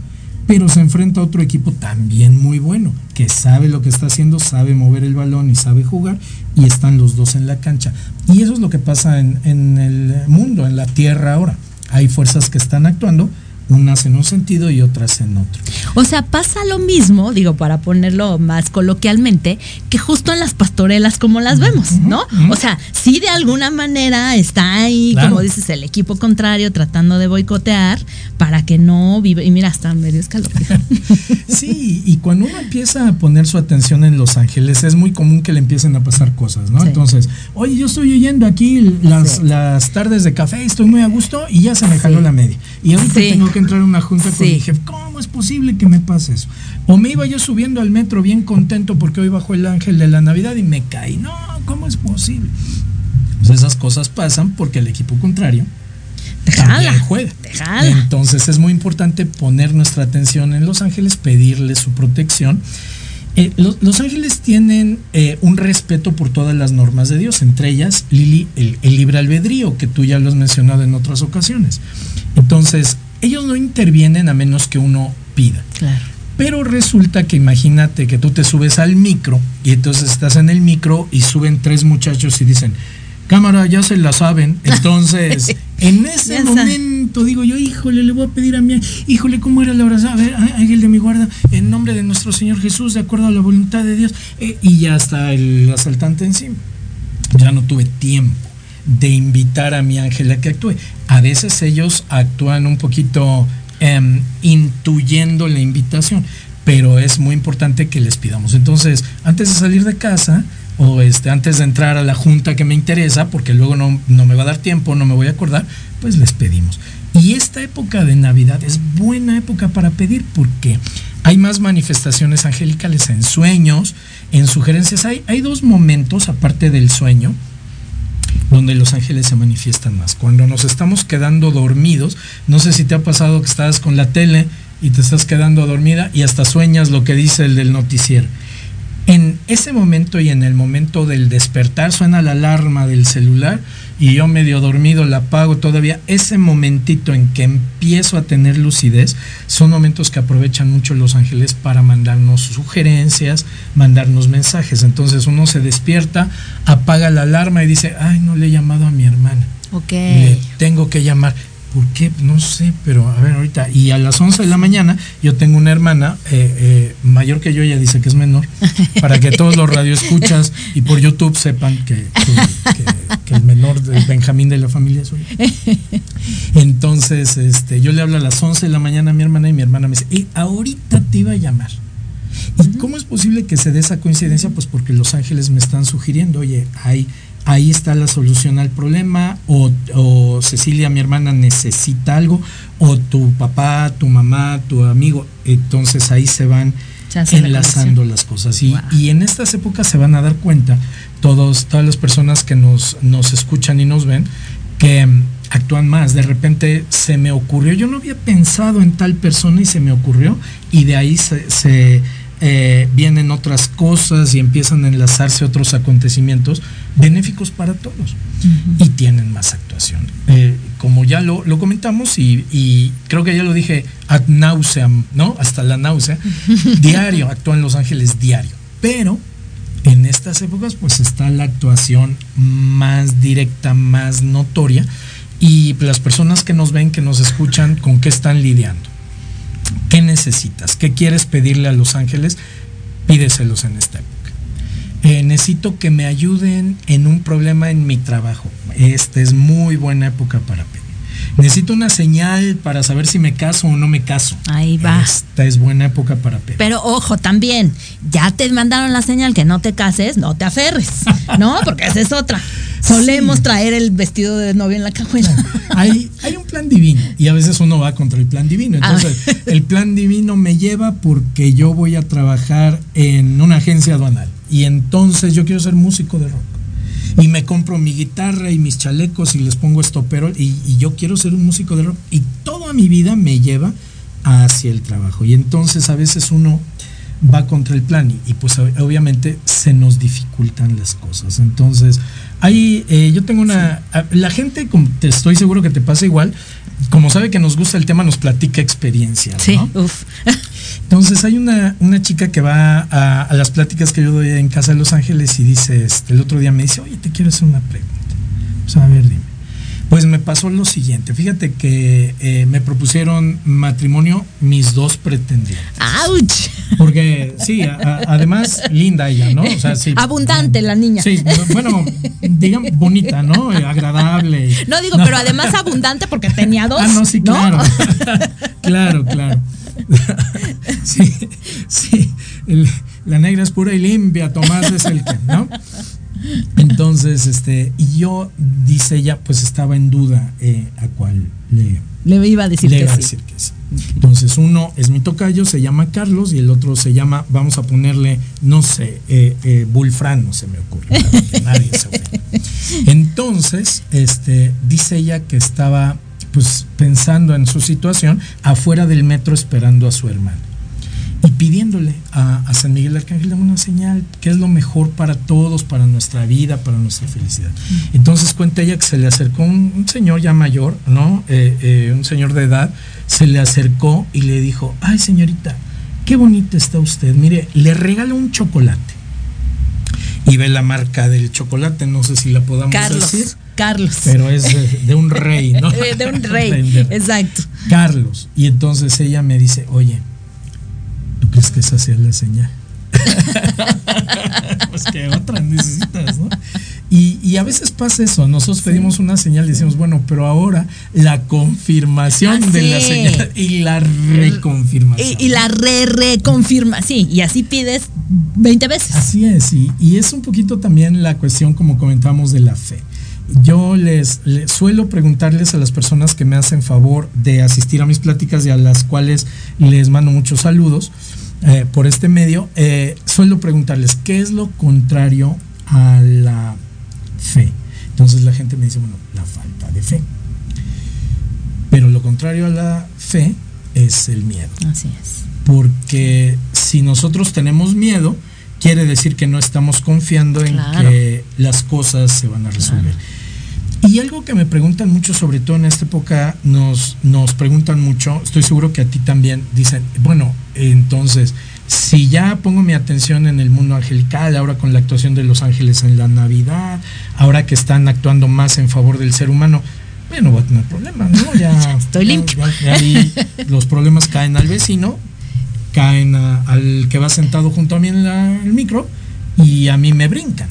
D: pero se enfrenta a otro equipo también muy bueno, que sabe lo que está haciendo, sabe mover el balón y sabe jugar, y están los dos en la cancha. Y eso es lo que pasa en, en el mundo, en la tierra ahora. Hay fuerzas que están actuando, unas en un sentido y otras en otro.
C: O sea, pasa lo mismo, digo, para ponerlo más coloquialmente, que justo en las pastorelas como las vemos, ¿no? O sea, sí de alguna manera está ahí,
D: Claro.
C: como dices, el equipo contrario tratando de boicotear para que no vive. Y mira, está medio escalofrío.
D: Sí, y cuando uno empieza a poner su atención en Los Ángeles, es muy común que le empiecen a pasar cosas, ¿no?
C: Sí.
D: Entonces, oye, yo estoy oyendo aquí las, las tardes de café, estoy muy a gusto y ya se me jaló la media. Y ahorita tengo que entrar a una junta con mi jefe. ¿Cómo es posible que me pase eso? O me iba yo subiendo al metro bien contento porque hoy bajó el ángel de la Navidad y me caí. No, ¿cómo es posible? Pues esas cosas pasan porque el equipo contrario
C: Te
D: también
C: jala,
D: juega.
C: te jala.
D: Entonces es muy importante poner nuestra atención en Los Ángeles, pedirle su protección. Eh, los, los ángeles tienen eh, un respeto por todas las normas de Dios, entre ellas, Lili, el, el libre albedrío, que tú ya lo has mencionado en otras ocasiones. Entonces, ellos no intervienen a menos que uno pida.
C: Claro.
D: Pero resulta que imagínate que tú te subes al micro y entonces estás en el micro y suben tres muchachos y dicen, cámara, ya se la saben. Entonces, en ese momento digo yo, híjole, le voy a pedir a mi, híjole, ¿cómo era la oración? A ver, ángel de mi guarda, en nombre de nuestro Señor Jesús, de acuerdo a la voluntad de Dios. Eh, y ya está el asaltante encima. Ya no tuve tiempo de invitar a mi ángel a que actúe. A veces ellos actúan un poquito em, intuyendo la invitación, pero es muy importante que les pidamos. Entonces, antes de salir de casa o este, antes de entrar a la junta que me interesa, porque luego no, no me va a dar tiempo, no me voy a acordar, pues les pedimos. Y esta época de Navidad es buena época para pedir porque hay más manifestaciones angelicales en sueños, en sugerencias. Hay, hay dos momentos, aparte del sueño, donde los ángeles se manifiestan más. Cuando nos estamos quedando dormidos, no sé si te ha pasado que estás con la tele y te estás quedando dormida y hasta sueñas lo que dice el del noticiero. En ese momento y en el momento del despertar suena la alarma del celular y yo medio dormido la apago todavía. Ese momentito en que empiezo a tener lucidez son momentos que aprovechan mucho los ángeles para mandarnos sugerencias, mandarnos mensajes. Entonces uno se despierta, apaga la alarma y dice, ay, no le he llamado a mi hermana.
C: Ok.
D: Le tengo que llamar. ¿Por qué? No sé, pero a ver ahorita. Y a las 11 de la mañana yo tengo una hermana eh, eh, mayor que yo, ella dice que es menor, para que todos los radioescuchas y por YouTube sepan que, que- que- que el menor del Benjamín de la familia soy. Entonces, este, yo le hablo a las 11 de la mañana a mi hermana y mi hermana me dice, "Eh, ahorita te iba a llamar. ¿Y cómo es posible que se dé esa coincidencia? Pues porque los ángeles me están sugiriendo, oye, ahí, ahí está la solución al problema, o, o Cecilia, mi hermana, necesita algo, o tu papá, tu mamá, tu amigo. Entonces ahí se van
C: la
D: enlazando las cosas. Y, y en estas épocas se van a dar cuenta, todos, todas las personas que nos, nos escuchan y nos ven, que mm, actúan más. De repente se me ocurrió, yo no había pensado en tal persona y se me ocurrió, y de ahí se, se, eh, vienen otras cosas y empiezan a enlazarse otros acontecimientos benéficos para todos y tienen más actuación. Eh, como ya lo, lo comentamos y, y creo que ya lo dije ad nauseam, ¿no? Hasta la náusea, diario, actúan los ángeles diario. Pero en estas épocas pues está la actuación más directa, más notoria y las personas que nos ven, que nos escuchan, ¿con qué están lidiando? ¿Qué necesitas? ¿Qué quieres pedirle a los ángeles? Pídeselos en esta época. Eh, necesito que me ayuden en un problema en mi trabajo. Esta es muy buena época para pedir. Necesito una señal para saber si me caso o no me caso.
C: Ahí va.
D: Esta es buena época para pedir.
C: Pero ojo, también, ya te mandaron la señal que no te cases, no te aferres, ¿no? Porque esa es otra. Solemos traer el vestido de novia en la cajuela.
D: hay, hay un plan divino y a veces uno va contra el plan divino. Entonces,
C: Ah.
D: el plan divino me lleva porque yo voy a trabajar en una agencia aduanal y entonces yo quiero ser músico de rock. Y me compro mi guitarra y mis chalecos y les pongo estoperol y, y yo quiero ser un músico de rock. Y toda mi vida me lleva hacia el trabajo. Y entonces a veces uno va contra el plan y, y, pues ob- obviamente se nos dificultan las cosas. Entonces, ahí eh, yo tengo una... a- La gente, como te estoy seguro que te pasa igual, como sabe que nos gusta el tema, nos platica experiencias.
C: Sí,
D: ¿no?
C: uf.
D: Entonces hay una, una chica que va a, a las pláticas que yo doy en Casa de Los Ángeles y dice, este, el otro día me dice, oye, te quiero hacer una pregunta. Pues a ver, dime. Pues me pasó lo siguiente, fíjate que eh, me propusieron matrimonio mis dos pretendientes.
C: ¡Auch!
D: Porque sí, a- a- además linda ella, ¿no? O sea, sí.
C: Abundante la niña.
D: Sí, bueno, digamos bonita, ¿no? Eh, Agradable.
C: No digo, pero además abundante porque tenía dos.
D: Ah, no, sí, claro. claro, claro. Sí, sí. El- la negra es pura y limpia, Tomás es el que, ¿no? Entonces, este, y yo, dice ella, pues estaba en duda eh, a cuál le,
C: Le iba a decir
D: le
C: que
D: iba a
C: sí.
D: decir que sí. Entonces, uno es mi tocayo, se llama Carlos, y el otro se llama, vamos a ponerle, no sé, eh, eh, Bulfran, no se me ocurre, para que nadie se ofenda. Entonces, este, dice ella que estaba pues pensando en su situación afuera del metro esperando a su hermano y pidiéndole a, a San Miguel Arcángel dame una señal, que es lo mejor para todos, para nuestra vida, para nuestra felicidad. Entonces cuenta ella que se le acercó un, un señor ya mayor, ¿no? Eh, eh, un señor de edad, se le acercó y le dijo, ay señorita, qué bonita está usted, mire, le regalo un chocolate. Y ve la marca del chocolate, no sé si la podamos
C: Carlos.
D: decir.
C: Carlos.
D: Pero es de, un rey, ¿no?
C: De un rey. Exacto.
D: Carlos. Y entonces ella me dice, oye, ¿tú crees que esa sea la señal? pues que otra necesitas, ¿no? Y, y a veces pasa eso, nosotros pedimos una señal y decimos, bueno, pero ahora la confirmación
C: Ah,
D: de la señal y la reconfirmación.
C: Y, y la re reconfirma, sí, y así pides 20 veces.
D: Así es, y, y es un poquito también la cuestión, como comentamos, de la fe. Yo les, les suelo preguntarles a las personas que me hacen favor de asistir a mis pláticas y a las cuales les mando muchos saludos eh, por este medio, eh, suelo preguntarles qué es lo contrario a la fe. Entonces la gente me dice, bueno, la falta de fe. Pero lo contrario a la fe es el miedo
C: Así es.
D: porque si nosotros tenemos miedo, quiere decir que no estamos confiando en
C: Claro.
D: que las cosas se van a resolver. Y algo que me preguntan mucho, sobre todo en esta época, nos, nos preguntan mucho, estoy seguro que a ti también, dicen, bueno, entonces, si ya pongo mi atención en el mundo angelical, ahora con la actuación de los ángeles en la Navidad, ahora que están actuando más en favor del ser humano, ya no voy a tener problemas, ¿no? Ya
C: Estoy limpio.
D: ya- ahí los problemas caen al vecino, caen a- al que va sentado junto a mí en la- el micro y a mí me brincan.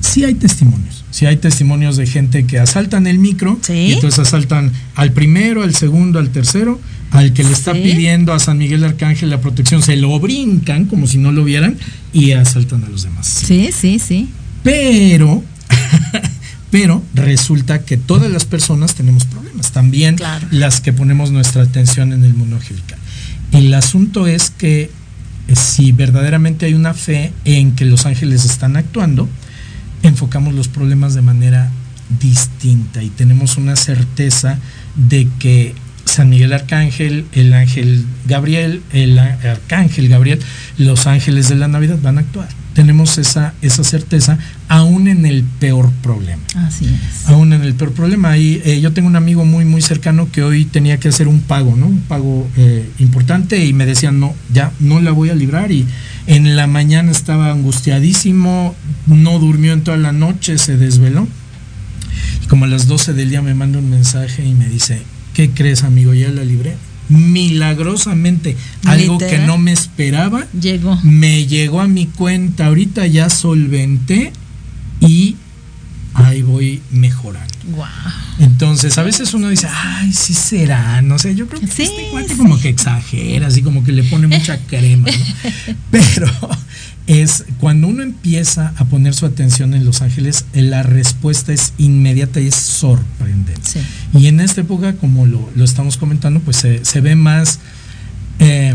D: Sí hay testimonios, sí hay testimonios de gente que asaltan el micro
C: Sí.
D: y entonces asaltan al primero, al segundo, al tercero, al que le está
C: Sí.
D: pidiendo a San Miguel Arcángel la protección, se lo brincan como si no lo vieran y asaltan a los demás.
C: Sí, sí, sí.
D: Pero, pero resulta que todas las personas tenemos problemas, también
C: Claro.
D: las que ponemos nuestra atención en el mundo angelical. El asunto es que eh, si verdaderamente hay una fe en que los ángeles están actuando, enfocamos los problemas de manera distinta y tenemos una certeza de que San Miguel Arcángel, el ángel Gabriel, el arcángel Gabriel, los ángeles de la Navidad van a actuar. Tenemos esa, esa certeza aún en el peor problema.
C: Así es.
D: Aún en el peor problema. Ahí, eh, yo tengo un amigo muy, muy cercano que hoy tenía que hacer un pago, ¿no? Un pago eh, importante y me decían, no, ya no la voy a librar. Y en la mañana estaba angustiadísimo, no durmió en toda la noche, se desveló. Y como a las 12 del día me manda un mensaje y me dice, ¿qué crees, amigo? Ya la libré. Milagrosamente, algo que no me esperaba,
C: Llegó.
D: me llegó a mi cuenta, ahorita ya solventé y ahí voy mejorando. Entonces, a veces uno dice, ay, sí será, no sé, yo creo que
C: Sí,
D: este cuate
C: sí.
D: como que exagera, así como que le pone mucha crema, ¿no? Pero es cuando uno empieza a poner su atención en Los Ángeles, la respuesta es inmediata y es sorprendente.
C: Sí.
D: Y en esta época, como lo, lo estamos comentando, pues se, se ve más eh,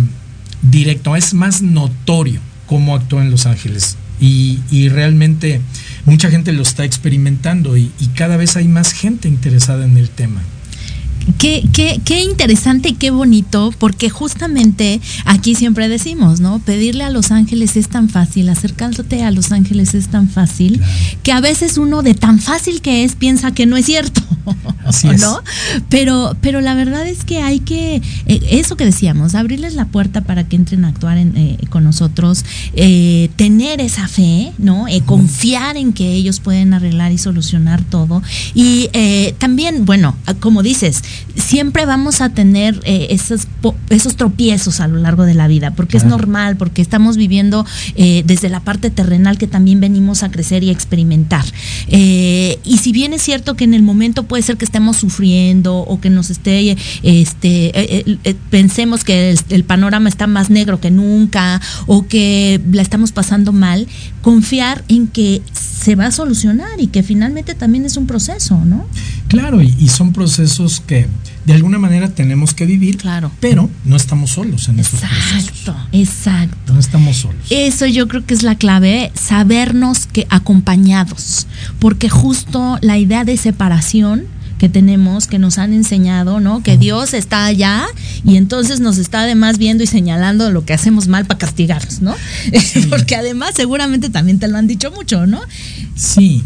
D: directo, es más notorio cómo actúan Los Ángeles. Y, realmente mucha gente lo está experimentando y cada vez hay más gente interesada en el tema.
C: Qué, qué, qué interesante y qué bonito, porque justamente aquí siempre decimos, ¿no? Pedirle a los ángeles es tan fácil, acercándote a los ángeles es tan fácil, que a veces uno de tan fácil que es piensa que no es cierto,
D: Así es.
C: ¿no? Pero, pero la verdad es que hay que, eh, eso que decíamos, abrirles la puerta para que entren a actuar en, eh, con nosotros, eh, tener esa fe, ¿no? Eh, confiar en que ellos pueden arreglar y solucionar todo. Y también, bueno, como dices, siempre vamos a tener eh, esos, esos tropiezos a lo largo de la vida, porque es normal, porque estamos viviendo eh, desde la parte terrenal que también venimos a crecer y a experimentar. Eh, y si bien es cierto que en el momento puede ser que estemos sufriendo o que nos esté, este, eh, eh, pensemos que el, el panorama está más negro que nunca o que la estamos pasando mal, confiar en que se va a solucionar y que finalmente también es un proceso, ¿no?
D: Claro, y, y son procesos que de alguna manera tenemos que vivir,
C: Claro.
D: pero no estamos solos en esos procesos.
C: Exacto, exacto.
D: No estamos solos.
C: Eso yo creo que es la clave, sabernos que acompañados, porque justo la idea de separación que tenemos, que nos han enseñado, ¿no? Que Dios está allá y entonces nos está además viendo y señalando lo que hacemos mal para castigarnos, ¿no? porque además seguramente también te lo han dicho mucho, ¿no?
D: Sí.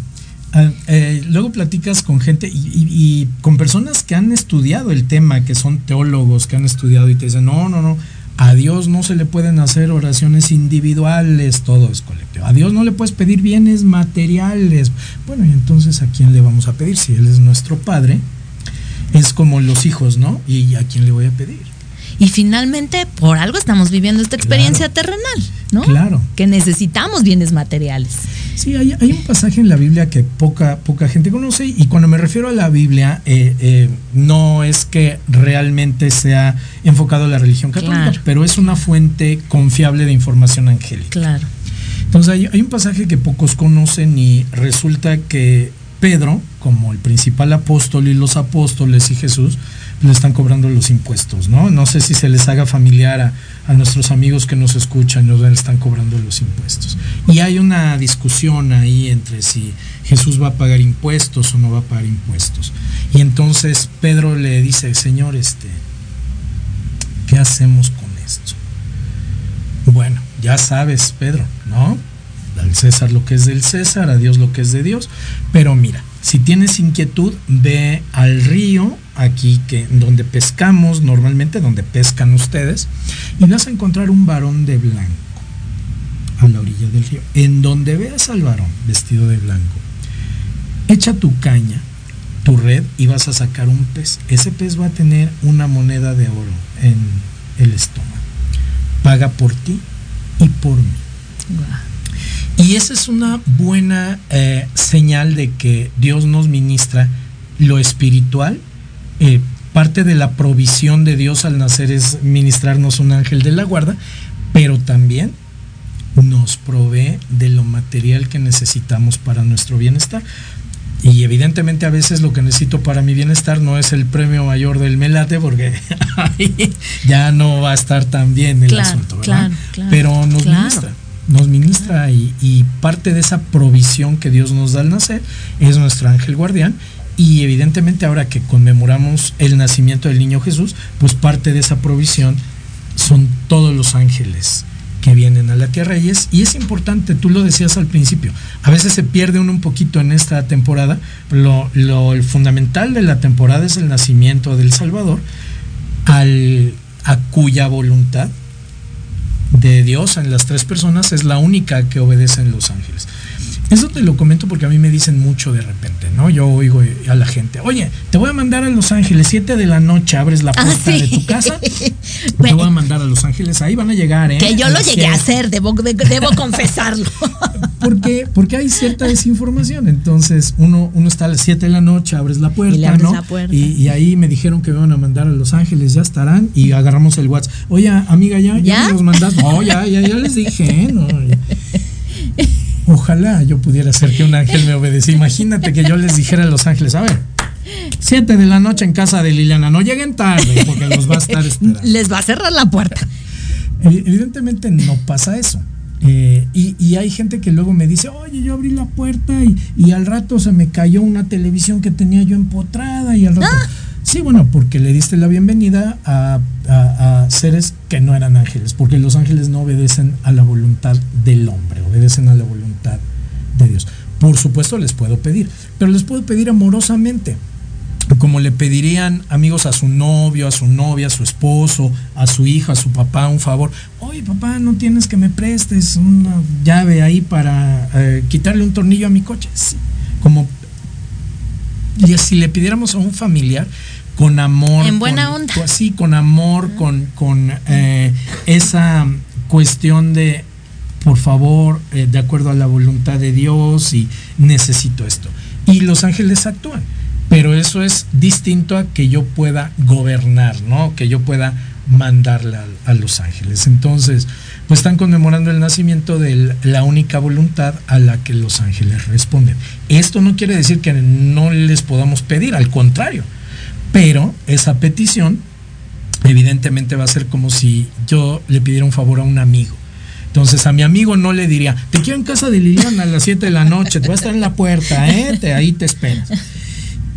D: Ah, eh, luego platicas con gente y, y- y con personas que han estudiado el tema, que son teólogos, que han estudiado y te dicen, no, no, no, a Dios no se le pueden hacer oraciones individuales, todo es colectivo. A Dios no le puedes pedir bienes materiales. Bueno, y entonces ¿a quién le vamos a pedir? Si Él es nuestro Padre, es como los hijos, ¿no? ¿Y a quién le voy a pedir?
C: Y finalmente, por algo estamos viviendo esta experiencia terrenal, ¿no?
D: Claro.
C: Que necesitamos bienes materiales.
D: Sí, hay, hay un pasaje en la Biblia que poca, poca gente conoce y cuando me refiero a la Biblia eh, eh, no es que realmente sea enfocado a la religión católica,
C: Claro.
D: pero es una fuente confiable de información angélica.
C: Claro.
D: Entonces hay, hay un pasaje que pocos conocen y resulta que Pedro, como el principal apóstol y los apóstoles y Jesús, le están cobrando los impuestos, ¿no? No sé si se les haga familiar a, nuestros amigos que nos escuchan, le están cobrando los impuestos. Y hay una discusión ahí entre si Jesús va a pagar impuestos o no va a pagar impuestos. Y entonces Pedro le dice, Señor, este, ¿qué hacemos con esto? Bueno, ya sabes, Pedro, ¿no? Al César lo que es del César, a Dios lo que es de Dios. Pero mira, si tienes inquietud, ve al río, aquí que donde pescamos normalmente, donde pescan ustedes, y vas a encontrar un varón de blanco a la orilla del río. En donde veas al varón vestido de blanco, echa tu caña tu red y vas a sacar un pez. Ese pez va a tener una moneda de oro en el estómago. Paga por ti y por mí. Y esa es una buena eh, señal de que Dios nos ministra lo espiritual. Eh, parte de la provisión de Dios al nacer es ministrarnos un ángel de la guarda, pero también nos provee de lo material que necesitamos para nuestro bienestar. Y evidentemente a veces lo que necesito para mi bienestar no es el premio mayor del melate porque ya no va a estar tan bien el asunto, ¿verdad? Pero nos ministra, nos ministra y, y, parte de esa provisión que Dios nos da al nacer es nuestro ángel guardián. Y evidentemente ahora que conmemoramos el nacimiento del niño Jesús, pues parte de esa provisión son todos los ángeles que vienen a la tierra y es, y es importante, tú lo decías al principio, a veces se pierde uno un poquito en esta temporada, lo, lo el fundamental de la temporada es el nacimiento del Salvador, al, a cuya voluntad de Dios en las tres personas es la única que obedecen los ángeles. Eso te lo comento porque a mí me dicen mucho de repente, ¿no? Yo oigo a la gente, oye, te voy a mandar a Los Ángeles, 7 de la noche, abres la puerta de tu casa, te voy a mandar a Los Ángeles, ahí van a llegar, ¿eh?
C: Que yo lo llegué a hacer, debo, debo confesarlo.
D: porque, porque hay cierta desinformación, entonces uno, uno está a las 7 de la noche, abres la puerta,
C: y abres
D: ¿no?
C: La puerta.
D: Y, y, ahí me dijeron que me van a mandar a Los Ángeles, ya estarán, y agarramos el WhatsApp. Oye, amiga, ¿ya? ¿Ya, ¿Ya? los mandas? No, ya, ya, ya les dije, ¿no? Ojalá yo pudiera hacer que un ángel me obedeciera. Imagínate que yo les dijera a los ángeles, a ver, siete de la noche en casa de Liliana, no lleguen tarde porque los va a estar esperando.
C: Les va a cerrar la puerta.
D: Evidentemente no pasa eso. Eh, y, y, hay gente que luego me dice, oye, yo abrí la puerta y, y, al rato se me cayó una televisión que tenía yo empotrada y al rato... ¡Ah! Sí, bueno, porque le diste la bienvenida a, seres que no eran ángeles, porque los ángeles no obedecen a la voluntad del hombre, obedecen a la voluntad de Dios. Por supuesto les puedo pedir, pero les puedo pedir amorosamente, como le pedirían amigos a su novio, a su novia, a su esposo, a su hija, a su papá, un favor. Oye, papá, no tienes que me prestes una llave ahí para eh, quitarle un tornillo a mi coche. Sí, como y si le pidiéramos a un familiar con amor,
C: en buena
D: con,
C: onda,
D: así con amor, con, con eh, esa cuestión de por favor, eh, de acuerdo a la voluntad de Dios y necesito esto. Y los ángeles actúan, pero eso es distinto a que yo pueda gobernar, ¿no? Que yo pueda mandarle a, a los ángeles. Entonces, pues están conmemorando el nacimiento de la única voluntad a la que los ángeles responden. Esto no quiere decir que no les podamos pedir, al contrario, pero esa petición evidentemente va a ser como si yo le pidiera un favor a un amigo. Entonces a mi amigo no le diría, te quiero en casa de Liliana a las 7 de la noche, te voy a estar en la puerta, ¿eh? Ahí te esperas.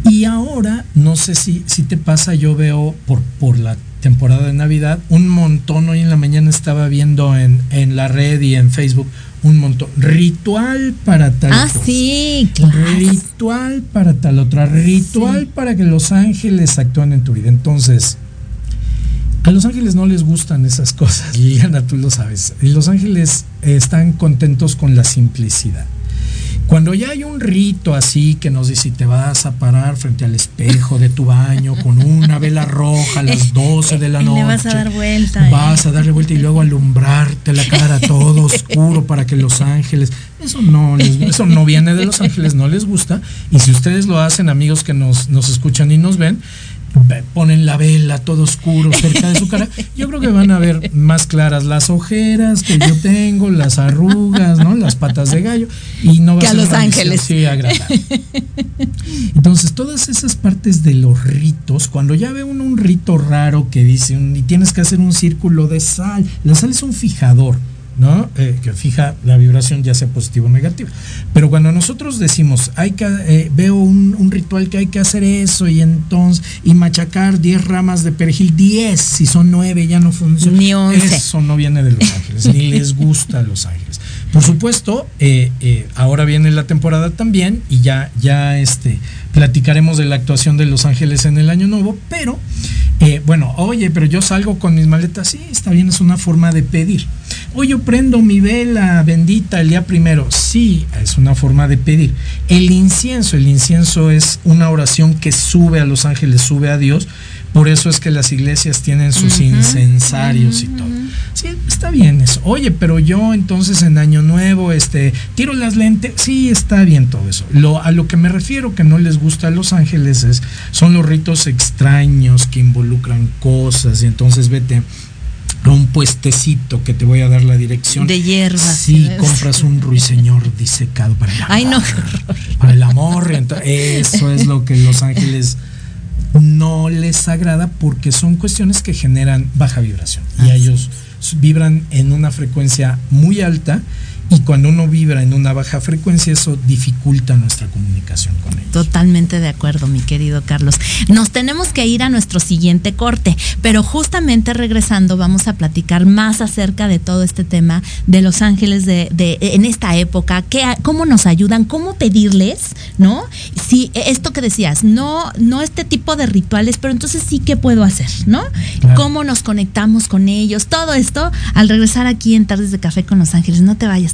D: Y ahora, no sé si, si te pasa, yo veo por, por la temporada de Navidad, un montón, hoy en la mañana estaba viendo en, en la red y en Facebook, un montón. Ritual para tal
C: Ah,
D: cosa.
C: sí, claro.
D: Ritual para tal otra. Ritual sí. para que los ángeles actúen en tu vida. Entonces, a los ángeles no les gustan esas cosas, Liliana, tú lo sabes. Y los ángeles están contentos con la simplicidad. Cuando ya hay un rito así que nos dice te vas a parar frente al espejo de tu baño con una vela roja a las 12 de la noche.
C: Le vas a dar vuelta.
D: Vas
C: eh.
D: a darle vuelta y luego alumbrarte la cara todo oscuro para que los ángeles. Eso no, les, eso no viene de los ángeles, no les gusta. Y si ustedes lo hacen, amigos que nos, nos escuchan y nos ven, ponen la vela todo oscuro cerca de su cara, yo creo que van a ver más claras las ojeras que yo tengo, las arrugas, ¿no? Las patas de gallo y no va
C: que
D: a
C: ser los ángeles.
D: Sí, agradable. Entonces, todas esas partes de los ritos, cuando ya ve uno un rito raro que dice, y tienes que hacer un círculo de sal, la sal es un fijador. ¿No? Eh, que fija la vibración ya sea positiva o negativa. Pero cuando nosotros decimos, hay que, eh, veo un, un, ritual que hay que hacer eso y entonces, y machacar 10 ramas de perejil, 10, si son 9 ya no funciona.
C: Ni 11.
D: Eso no viene de los ángeles, ni les gusta a los ángeles. Por supuesto, eh, ahora viene la temporada también y ya, ya este, platicaremos de la actuación de los ángeles en el año nuevo, pero bueno, oye, pero yo salgo con mis maletas, sí, está bien, es una forma de pedir. Hoy yo prendo mi vela bendita el día primero. Sí, es una forma de pedir. El incienso, el incienso es una oración que sube a los ángeles, sube a Dios. Por eso es que las iglesias tienen sus incensarios y todo. Sí, está bien eso. Oye, pero yo entonces en Año Nuevo, este, tiro las lentes. Sí, está bien todo eso. Lo, a lo que me refiero que no les gusta a los ángeles es, son los ritos extraños que involucran cosas y entonces vete a un puestecito que te voy a dar la dirección.
C: De hierbas.
D: Sí, compras un ruiseñor disecado para el amor.
C: Ay, no.
D: Para el amor. Eso es lo que los ángeles no les agrada porque son cuestiones que generan baja vibración. Y ellos vibran en una frecuencia muy alta y cuando uno vibra en una baja frecuencia eso dificulta nuestra comunicación con ellos.
C: Totalmente de acuerdo, mi querido Carlos. Nos tenemos que ir a nuestro siguiente corte, pero justamente regresando vamos a platicar más acerca de todo este tema de los ángeles de, de- en esta época, qué, cómo nos ayudan, cómo pedirles, ¿no? Si esto que decías, no, no este tipo de rituales, pero entonces sí qué puedo hacer, ¿no?
D: Claro.
C: Cómo nos conectamos con ellos, todo esto al regresar aquí en Tardes de Café con los Ángeles. No te vayas,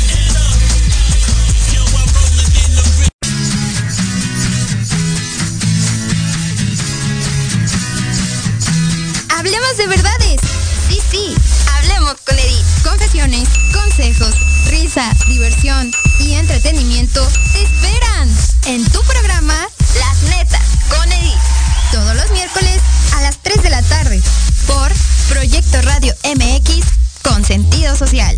K: De verdades. Sí, sí. Hablemos con Edith. Confesiones, consejos, risa, diversión y entretenimiento te esperan en tu programa Las Netas con Edith. Todos los miércoles a las 3 de la tarde por Proyecto Radio MX con sentido social.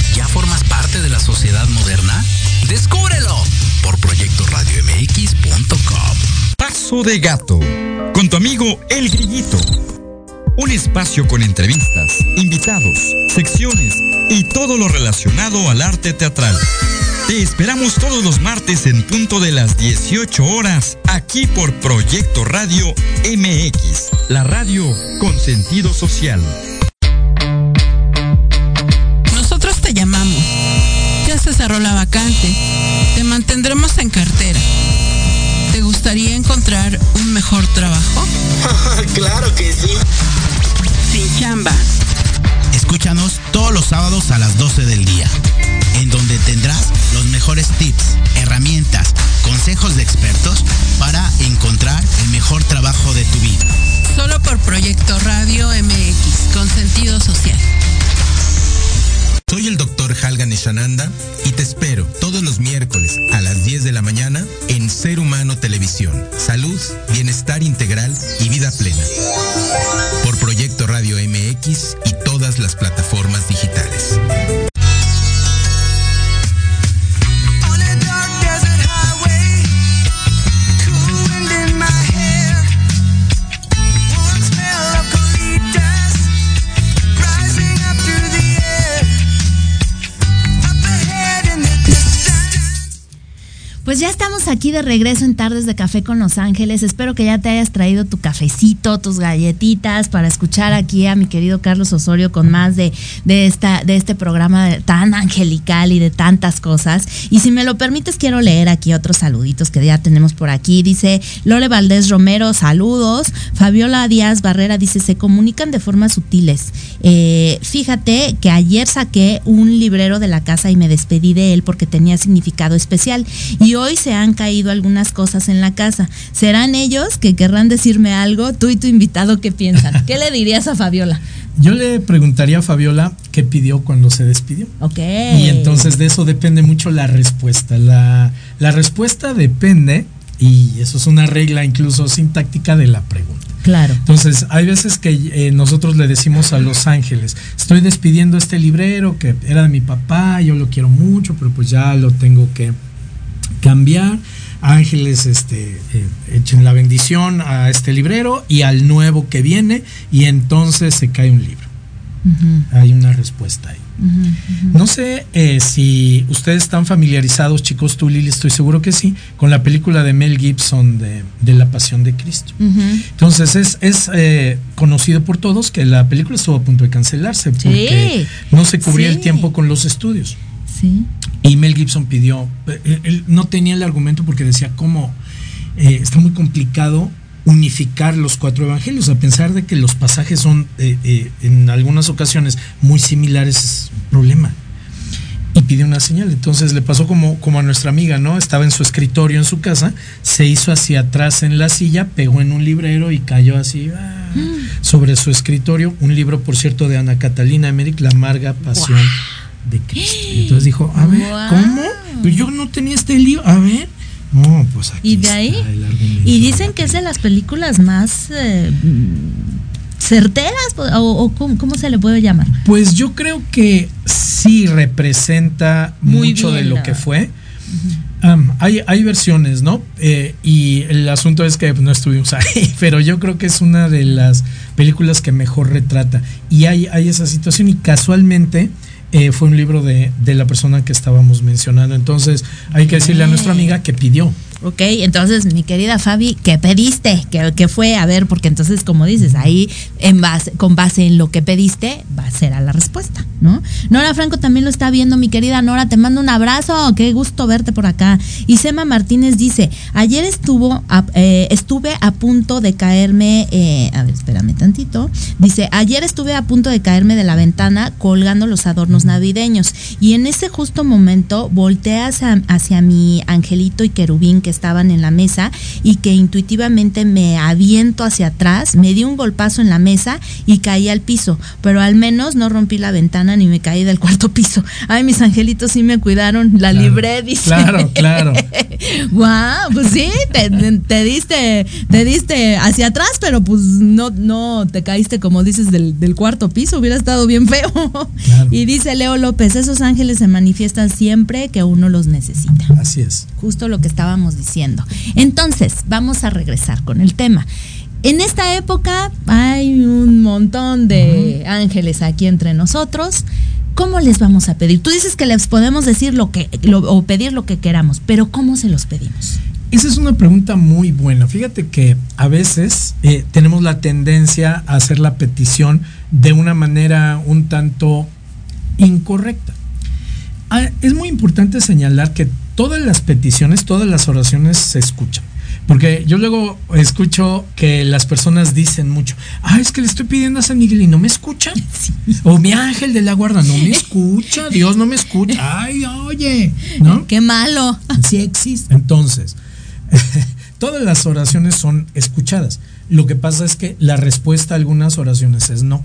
L: ya formas parte de la sociedad moderna? ¡Descúbrelo! por proyectoradiomx.com.
M: Paso de Gato, con tu amigo El Grillito. Un espacio con entrevistas, invitados, secciones y todo lo relacionado al arte teatral. Te esperamos todos los martes en punto de las 18 horas, aquí por Proyecto Radio MX, la radio con sentido social.
H: Ya se cerró la vacante. Te mantendremos en cartera. ¿Te gustaría encontrar un mejor trabajo?
N: claro que sí.
H: Sin chamba.
O: Escúchanos todos los sábados a las 12 del día, en donde tendrás los mejores tips, herramientas, consejos de expertos para encontrar el mejor trabajo de tu vida.
H: Solo por Proyecto Radio MX, con sentido social.
P: Soy el doctor Halgan Eshananda y te espero todos los miércoles a las 10 de la mañana en Ser Humano Televisión. Salud, bienestar integral y vida plena.
C: Aquí de regreso en Tardes de Café con Los Ángeles. Espero que ya te hayas traído tu cafecito, tus galletitas para escuchar aquí a mi querido Carlos Osorio con más de, de, esta, de este programa tan angelical y de tantas cosas. Y si me lo permites, quiero leer aquí otros saluditos que ya tenemos por aquí. Dice Lore Valdés Romero, saludos. Fabiola Díaz Barrera dice, se comunican de formas sutiles. Eh, fíjate que ayer saqué un librero de la casa y me despedí de él porque tenía significado especial. Y hoy se han caído algunas cosas en la casa. ¿Serán ellos que querrán decirme algo? Tú y tu invitado, ¿qué piensan? ¿Qué le dirías a Fabiola?
D: Yo le preguntaría a Fabiola qué pidió cuando se despidió.
C: Ok.
D: Y entonces de eso depende mucho la respuesta. La, la respuesta depende, y eso es una regla incluso sintáctica de la pregunta.
C: Claro.
D: Entonces, hay veces que eh, nosotros le decimos a los ángeles, estoy despidiendo este librero que era de mi papá, yo lo quiero mucho, pero pues ya lo tengo que cambiar. Ángeles, este, eh, echen la bendición a este librero y al nuevo que viene, y entonces se cae un libro. Hay una respuesta ahí. No sé eh, si ustedes están familiarizados, chicos, tú Lili, estoy seguro que sí, con la película de Mel Gibson de, de La Pasión de Cristo. Entonces es, es eh, conocido por todos que la película estuvo a punto de cancelarse porque no se cubría el tiempo con los estudios.
C: Sí.
D: Y Mel Gibson pidió, eh, él no tenía el argumento porque decía, ¿cómo? Eh, está muy complicado unificar los cuatro evangelios, a pesar de que los pasajes son eh, eh, en algunas ocasiones muy similares, es un problema. Y pidió una señal, entonces le pasó como, como a nuestra amiga, ¿no? Estaba en su escritorio en su casa, se hizo hacia atrás en la silla, pegó en un librero y cayó así ah, sobre su escritorio, un libro, por cierto, de Ana Catalina Emmerich, La amarga pasión de Cristo. Y entonces dijo, a ver. ¿cómo? Pero yo no tenía este libro, a ver. No, pues aquí
C: Y de ahí.
D: está el argumento.
C: Y dicen que es de las películas más eh, certeras, o, o ¿cómo, cómo se le puede llamar?
D: Pues yo creo que sí representa
C: Muy
D: mucho de lo que fue. Hay, hay versiones, ¿no? Eh, y el asunto es que pues, no estuvimos ahí, pero yo creo que es una de las películas que mejor retrata. Y hay, hay esa situación y casualmente eh, fue un libro de, de la persona que estábamos mencionando. Entonces hay que decirle a nuestra amiga que pidió.
C: Ok, entonces mi querida Fabi, ¿qué pediste? ¿Qué, qué fue? A ver, porque entonces, como dices, ahí en base, con base en lo que pediste, va a ser la respuesta, ¿no? Nora Franco también lo está viendo, mi querida Nora, te mando un abrazo, qué gusto verte por acá. Y Sema Martínez dice, ayer estuvo, eh, estuve a punto de caerme, eh, a ver, espérame tantito, dice, ayer estuve a punto de caerme de la ventana colgando los adornos navideños y en ese justo momento volteé hacia, hacia mi angelito y querubín que estaban en la mesa y que intuitivamente me aviento hacia atrás, me di un golpazo en la mesa y caí al piso, pero al menos no rompí la ventana ni me caí del cuarto piso. Ay, mis angelitos sí me cuidaron, la libré, dice.
D: Claro, claro.
C: Guau, pues sí, te, te diste, te diste hacia atrás, pero pues no, no te caíste como dices del, del cuarto piso, hubiera estado bien feo. Y dice Leo López, esos ángeles se manifiestan siempre que uno los necesita.
D: Así es.
C: Justo lo que estábamos diciendo. Entonces, vamos a regresar con el tema. En esta época hay un montón de ángeles aquí entre nosotros. ¿Cómo les vamos a pedir? Tú dices que les podemos decir lo que lo- o pedir lo que queramos, pero ¿cómo se los pedimos?
D: Esa es una pregunta muy buena. Fíjate que a veces eh, tenemos la tendencia a hacer la petición de una manera un tanto incorrecta. Ah, es muy importante señalar que todas las peticiones, todas las oraciones se escuchan. Porque yo luego escucho que las personas dicen mucho, ah, es que le estoy pidiendo a San Miguel y no me escucha. O mi ángel de la guarda no me escucha, Dios no me escucha. Ay, oye, ¿no?
C: Qué malo.
D: Sí existe. Entonces, todas las oraciones son escuchadas. Lo que pasa es que la respuesta a algunas oraciones es no.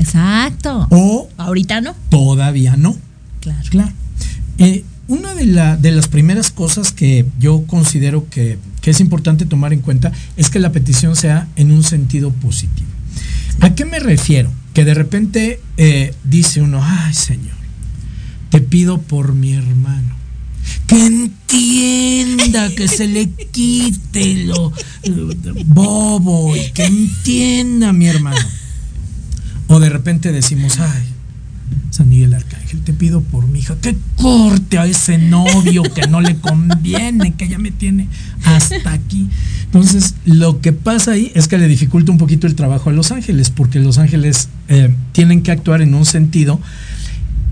C: Exacto.
D: O
C: ahorita no.
D: Todavía no.
C: Claro.
D: Claro. Eh, una de, la- de las primeras cosas que yo considero que, es importante tomar en cuenta es que la petición sea en un sentido positivo. ¿A qué me refiero? Que de repente eh, dice uno, ay Señor, te pido por mi hermano. Que entienda, que se le quite lo bobo y que entienda mi hermano. O de repente decimos, ay, San Miguel Arcángel, te pido por mi hija que corte a ese novio que no le conviene, que ya me tiene hasta aquí. Entonces, lo que pasa ahí es que le dificulta un poquito el trabajo a los ángeles, porque los ángeles eh, tienen que actuar en un sentido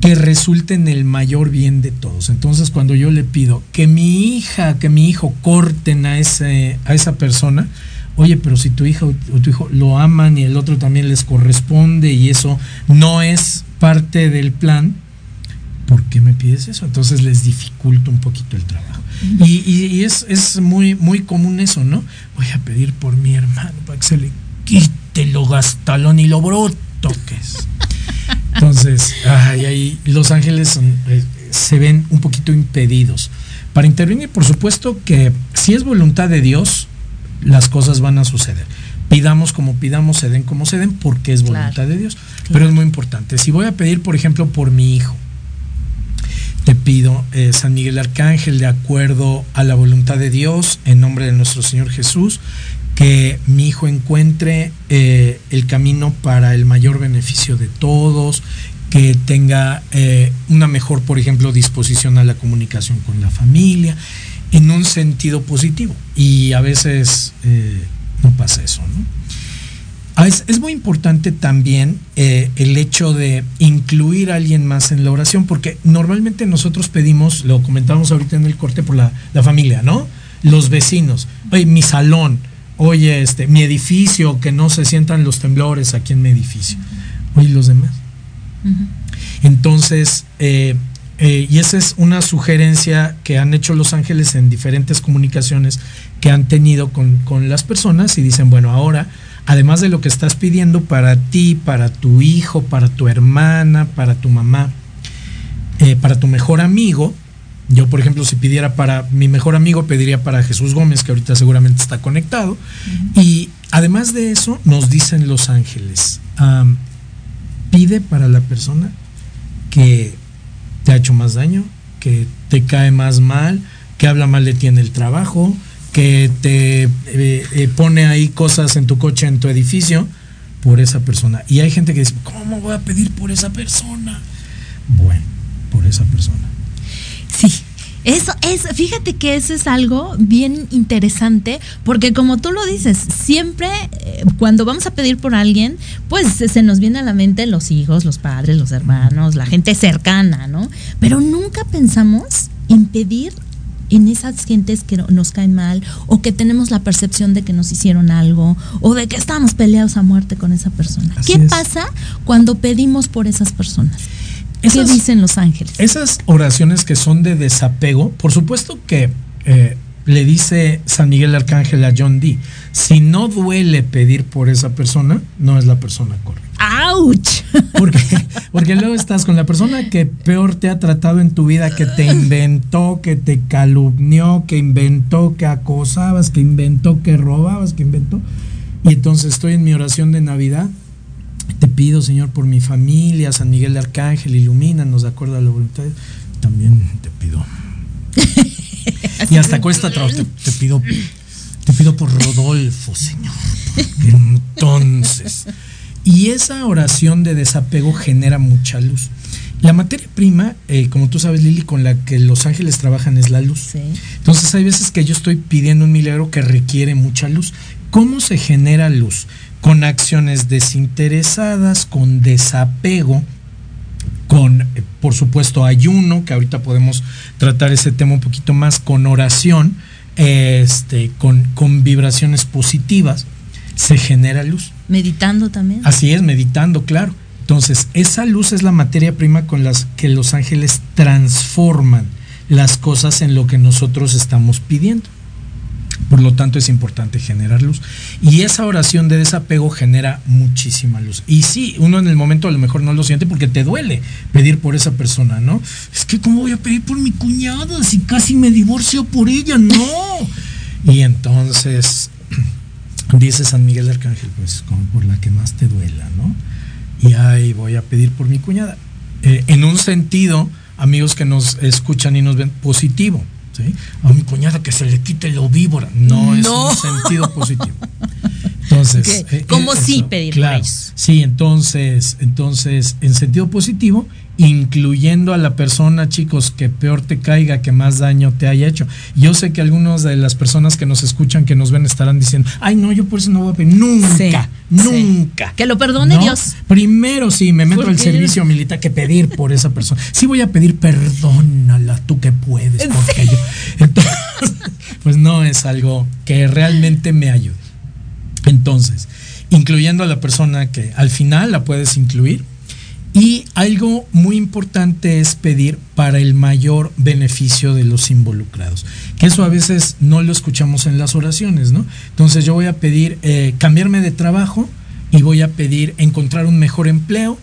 D: que resulte en el mayor bien de todos. Entonces, cuando yo le pido que mi hija, que mi hijo corten a, ese, a esa persona, oye, pero si tu hija o tu hijo lo aman y el otro también les corresponde y eso no es parte del plan, ¿por qué me pides eso? Entonces les dificulta un poquito el trabajo. Y, y- y es, es muy, muy común eso, ¿no? Voy a pedir por mi hermano para que se le quite lo gastalón y lo bruto Entonces, ay, ahí los ángeles son, eh, se ven un poquito impedidos. Para intervenir, por supuesto que si es voluntad de Dios, las cosas van a suceder. Pidamos como pidamos, se den como se den, porque es voluntad
C: Claro.
D: de Dios. Pero es muy importante. Si voy a pedir, por ejemplo, por mi hijo, te pido, eh, San Miguel Arcángel, de acuerdo a la voluntad de Dios, en nombre de nuestro Señor Jesús, que mi hijo encuentre eh, el camino para el mayor beneficio de todos, que tenga eh, una mejor, por ejemplo, disposición a la comunicación con la familia, en un sentido positivo. Y a veces eh, no pasa eso, ¿no? Ah, Es, es muy importante también eh, el hecho de incluir a alguien más en la oración, porque normalmente nosotros pedimos, lo comentamos ahorita en el corte por la, la familia, ¿no? Los vecinos, oye, mi salón, oye, este, mi edificio, que no se sientan los temblores aquí en mi edificio. Oye, ¿y los demás. Entonces, eh, eh, y esa es una sugerencia que han hecho los ángeles en diferentes comunicaciones que han tenido con, con las personas y dicen, bueno, ahora, además de lo que estás pidiendo para ti, para tu hijo, para tu hermana, para tu mamá, eh, para tu mejor amigo, yo, por ejemplo, si pidiera para mi mejor amigo, pediría para Jesús Gómez, que ahorita seguramente está conectado. Y además de eso, nos dicen los ángeles, pide para la persona que ha hecho más daño, que te cae más mal, que habla mal de ti en el trabajo, que te eh, eh, pone ahí cosas en tu coche, en tu edificio, por esa persona. Y hay gente que dice, ¿cómo voy a pedir por esa persona? Bueno, por esa persona.
C: Eso es, fíjate que eso es algo bien interesante, porque como tú lo dices, siempre eh, cuando vamos a pedir por alguien, pues se, nos viene a la mente los hijos, los padres, los hermanos, la gente cercana, ¿no? Pero nunca pensamos en pedir en esas gentes que no- nos caen mal o que tenemos la percepción de que nos hicieron algo o de que estamos peleados a muerte con esa persona.
D: Así
C: ¿Qué
D: es.
C: pasa cuando pedimos por esas personas? ¿Qué
D: Esas-
C: dicen los ángeles?
D: Esas oraciones que son de desapego, por supuesto que eh, le dice San Miguel Arcángel a John Dee, si no duele pedir por esa persona, no es la persona correcta.
C: ¡Auch!
D: Porque, porque luego estás con la persona que peor te ha tratado en tu vida, que te inventó, que te calumnió, que inventó que acosabas, que inventó que robabas, que inventó. Y entonces estoy en mi oración de Navidad. Te pido, Señor, por mi familia, San Miguel de Arcángel, ilumínanos de acuerdo a la voluntad. También te pido. y hasta cuesta trabajo. Te, te pido, te pido por Rodolfo, Señor. Entonces. Y esa oración de desapego genera mucha luz. La materia prima, eh, como tú sabes, Lili, con la que los ángeles trabajan es la luz. Entonces hay veces que yo estoy pidiendo un milagro que requiere mucha luz. ¿Cómo se genera luz? Con acciones desinteresadas, con desapego, con, eh, por supuesto, ayuno, que ahorita podemos tratar ese tema un poquito más, con oración, este, con, con vibraciones positivas, se genera luz.
C: Meditando también.
D: Así es, meditando, claro. Entonces, esa luz es la materia prima con las que los ángeles transforman las cosas en lo que nosotros estamos pidiendo. Por lo tanto, es importante generar luz. Y esa oración de desapego genera muchísima luz. Y sí, uno en el momento a lo mejor no lo siente porque te duele pedir por esa persona, ¿no? Es que, ¿cómo voy a pedir por mi cuñada si casi me divorcio por ella? No. y entonces, dice San Miguel Arcángel, pues como por la que más te duela, ¿no? Y ahí voy a pedir por mi cuñada. Eh, en un sentido, amigos que nos escuchan y nos ven, positivo. ¿Sí? A mi cuñada que se le quite lo víbora. No, es un sentido positivo. Entonces,
C: Ok,
D: eh,
C: ¿cómo
D: eh,
C: sí pedir
D: claro. Sí, entonces, entonces, en sentido positivo, incluyendo a la persona, chicos, que peor te caiga, que más daño te haya hecho. Yo sé que algunas de las personas que nos escuchan, que nos ven, estarán diciendo, ay, no, yo por eso no voy a pedir. Nunca, nunca.
C: Que lo perdone
D: ¿No?
C: Dios.
D: Primero sí, me meto al servicio militar que pedir por esa persona. Sí voy a pedir perdónala, tú que puedes, porque yo. Entonces, pues no es algo que realmente me ayude. Entonces, incluyendo a la persona que al final la puedes incluir. Y algo muy importante es pedir para el mayor beneficio de los involucrados. Que eso a veces no lo escuchamos en las oraciones, ¿no? Entonces yo voy a pedir eh, cambiarme de trabajo y voy a pedir encontrar un mejor empleo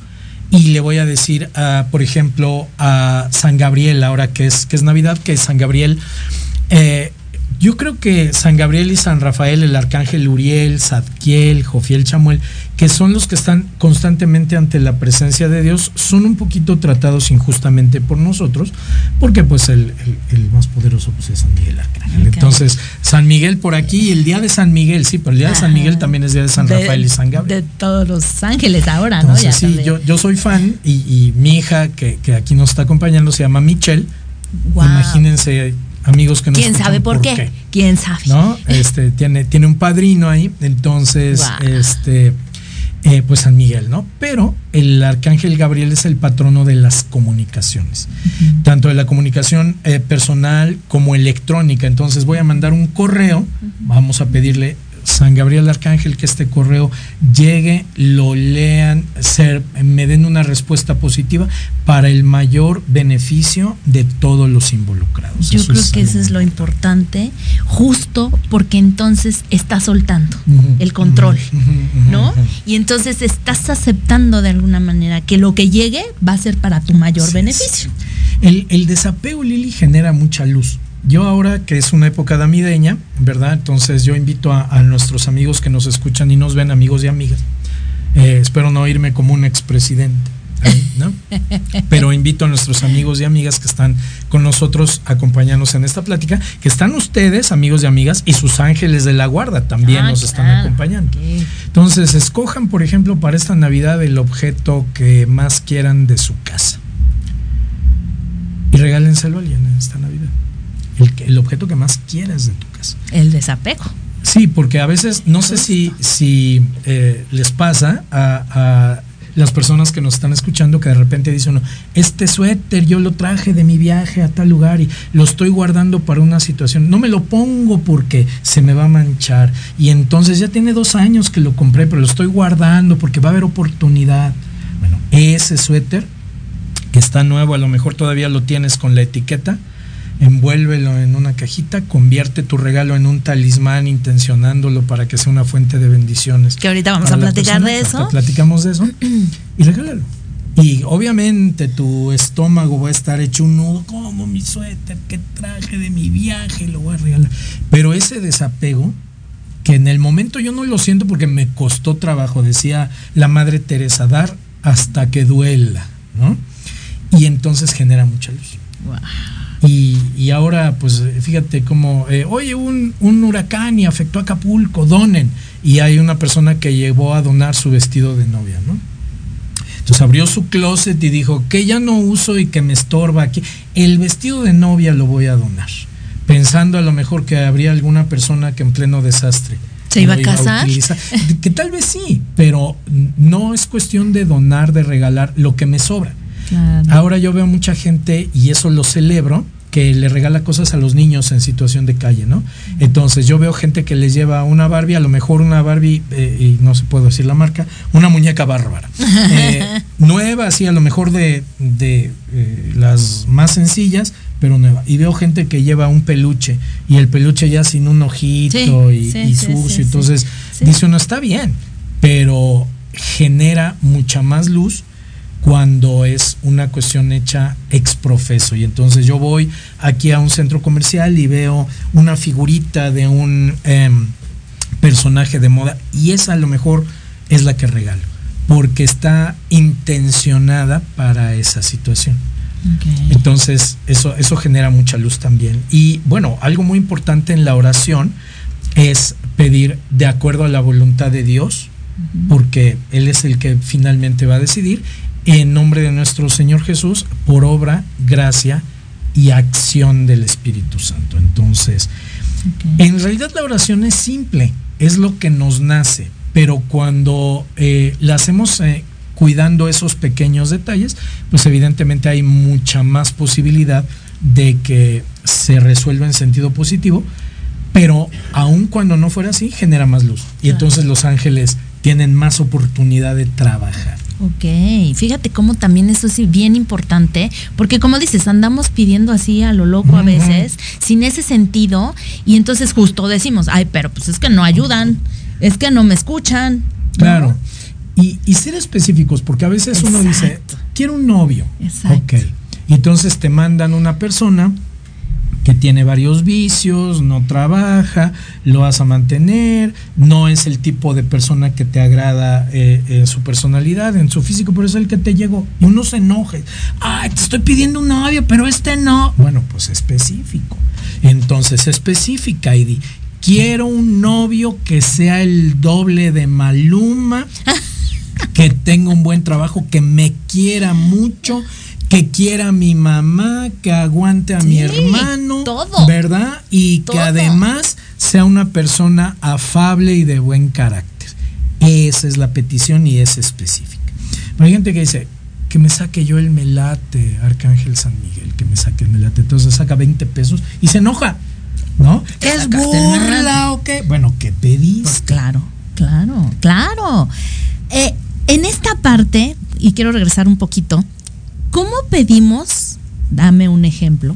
D: y le voy a decir, a, por ejemplo, a San Gabriel, ahora que es, que es Navidad, que San Gabriel, eh, yo creo que San Gabriel y San Rafael, el arcángel Uriel, Zadkiel, Jofiel Chamuel, que son los que están constantemente ante la presencia de Dios, son un poquito tratados injustamente por nosotros, porque pues el, el- el más poderoso pues, es San Miguel Arcángel. Entonces, San Miguel por aquí y el día de San Miguel, sí, pero el día de San Miguel también es día de San
C: De-
D: Rafael y San Gabriel.
C: De todos los ángeles ahora,
D: Entonces,
C: ¿no? Ya
D: sí,
C: también.
D: yo, yo soy fan y, y mi hija que, que aquí nos está acompañando se llama Michelle. Imagínense, amigos que nos
C: ¿Quién sabe por qué? ¿Quién sabe?
D: ¿no? Este, tiene, tiene un padrino ahí, entonces, este, eh, pues San Miguel, ¿no? Pero el arcángel Gabriel es el patrono de las comunicaciones, tanto de la comunicación eh, personal como electrónica. Entonces voy a mandar un correo, vamos a pedirle San Gabriel Arcángel que este correo llegue, lo lean, ser, me den una respuesta positiva para el mayor beneficio de todos los involucrados.
C: Yo
D: Eso
C: creo
D: es
C: que eso es lo importante, justo porque entonces estás soltando el control, ¿no? Y entonces estás aceptando de alguna manera que lo que llegue va a ser para tu mayor beneficio.
D: El, el desapego, Lili, genera mucha luz. Yo ahora que es una época navideña, ¿verdad? Entonces yo invito a, a nuestros amigos que nos escuchan y nos ven, amigos y amigas. Eh, espero no irme como un expresidente, ¿no? Pero invito a nuestros amigos y amigas que están con nosotros acompañándonos en esta plática, que están ustedes, amigos y amigas, y sus ángeles de la guarda también
C: Ah,
D: nos están acompañando. Entonces, escojan, por ejemplo, para esta Navidad el objeto que más quieran de su casa. Y regálenselo a alguien en esta Navidad. El, objeto que más quieras de tu casa.
C: El desapego.
D: Sí, porque a veces, no sé si, si eh, les pasa a, a las personas que nos están escuchando que de repente dicen uno, este suéter yo lo traje de mi viaje a tal lugar y lo estoy guardando para una situación. No me lo pongo porque se me va a manchar. Y entonces ya tiene dos años que lo compré, pero lo estoy guardando porque va a haber oportunidad. Bueno, ese suéter que está nuevo, a lo mejor todavía lo tienes con la etiqueta, envuélvelo en una cajita, convierte tu regalo en un talismán intencionándolo para que sea una fuente de bendiciones.
C: Que ahorita vamos a
D: la
C: platicar
D: persona,
C: de eso.
D: Platicamos de eso y regálalo. Y obviamente tu estómago va a estar hecho un nudo, como mi suéter que traje de mi viaje, lo voy a regalar. Pero ese desapego, que en el momento yo no lo siento porque me costó trabajo, decía la madre Teresa, dar hasta que duela, ¿no? Y entonces genera mucha luz. Y, y ahora, pues fíjate como, eh, oye, un, un huracán y afectó a Acapulco, donen. Y hay una persona que llevó a donar su vestido de novia, ¿no? Entonces abrió su closet y dijo, que ya no uso y que me estorba aquí. El vestido de novia lo voy a donar. Pensando a lo mejor que habría alguna persona que en pleno desastre.
C: ¿Se iba a casar?
D: Que tal vez sí, pero no es cuestión de donar, de regalar lo que me sobra. Ahora yo veo mucha gente, y eso lo celebro, que le regala cosas a los niños en situación de calle, ¿no? Entonces yo veo gente que les lleva una Barbie, a lo mejor una Barbie, eh, y no se puedo decir la marca, una muñeca bárbara. Eh, nueva, así a lo mejor de, de eh, las más sencillas, pero nueva. Y veo gente que lleva un peluche y el peluche ya sin un ojito
C: Sí,
D: y,
C: sí,
D: y sucio.
C: sí.
D: Entonces dice uno, está bien, pero genera mucha más luz cuando es una cuestión hecha ex profeso. Y entonces yo voy aquí a un centro comercial y veo una figurita de un em, personaje de moda y esa a lo mejor es la que regalo, porque está intencionada para esa situación. Entonces, eso, eso genera mucha luz también. Y bueno, algo muy importante en la oración es pedir de acuerdo a la voluntad de Dios, porque Él es el que finalmente va a decidir, en nombre de nuestro Señor Jesús, por obra, gracia y acción del Espíritu Santo. Entonces, en realidad la oración es simple, es lo que nos nace, pero cuando eh, la hacemos eh, cuidando esos pequeños detalles, pues evidentemente hay mucha más posibilidad de que se resuelva en sentido positivo, pero aun cuando no fuera así, genera más luz. Y entonces los ángeles tienen más oportunidad de trabajar.
C: Ok, fíjate cómo también eso es bien importante, porque como dices, andamos pidiendo así a lo loco a veces, sin ese sentido, y entonces justo decimos, ay, pero pues es que no ayudan, es que no me escuchan.
D: Claro. Y, y ser específicos, porque a veces uno dice, quiero un novio.
C: Exacto.
D: Ok. Y entonces te mandan una persona que tiene varios vicios, no trabaja, lo vas a mantener, no es el tipo de persona que te agrada eh, en su personalidad, en su físico, pero es el que te llegó. Y uno se enoja. Ay, te estoy pidiendo un novio, pero este no. Bueno, pues específico. Entonces, específica y di, quiero un novio que sea el doble de Maluma, que tenga un buen trabajo, que me quiera mucho, que quiera a mi mamá, que aguante a mi hermano,
C: todo.
D: ¿verdad? Y
C: Todo.
D: que además sea una persona afable y de buen carácter. Esa es la petición y es específica. Pero hay gente que dice, que me saque yo el melate, Arcángel San Miguel, que me saque el melate. Entonces saca 20 pesos y se enoja, ¿no? ¿Es burla o qué? Bueno, ¿qué pediste?
C: Pues claro, claro, claro. Eh, en esta parte, y quiero regresar un poquito, ¿cómo pedimos, dame un ejemplo,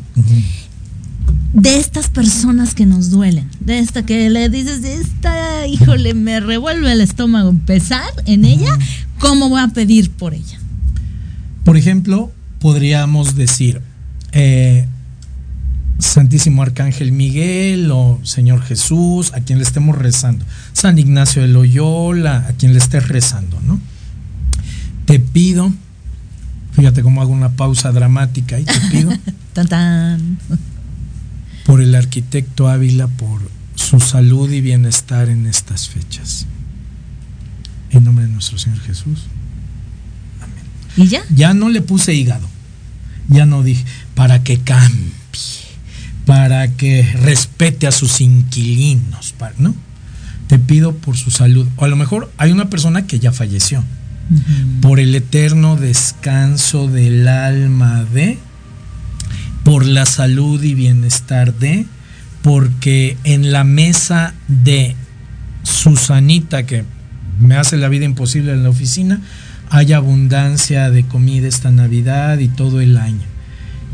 C: de estas personas que nos duelen? De esta que le dices, esta, híjole, me revuelve el estómago empezar en ella, ¿cómo voy a pedir por ella?
D: Por ejemplo, podríamos decir eh, Santísimo Arcángel Miguel o Señor Jesús, a quien le estemos rezando. San Ignacio de Loyola, a quien le estés rezando, ¿no? Te pido, fíjate cómo hago una pausa dramática y te pido
C: Tan, tan.
D: por el arquitecto Ávila, por su salud y bienestar en estas fechas. En nombre de nuestro Señor Jesús.
C: ¿Y ya?
D: Ya no le puse hígado. Ya no dije, para que cambie, para que respete a sus inquilinos, para- ¿no? Te pido por su salud. O a lo mejor hay una persona que ya falleció. Por el eterno descanso del alma de, por la salud y bienestar de, porque en la mesa de Susanita, que me hace la vida imposible en la oficina, hay abundancia de comida esta Navidad y todo el año.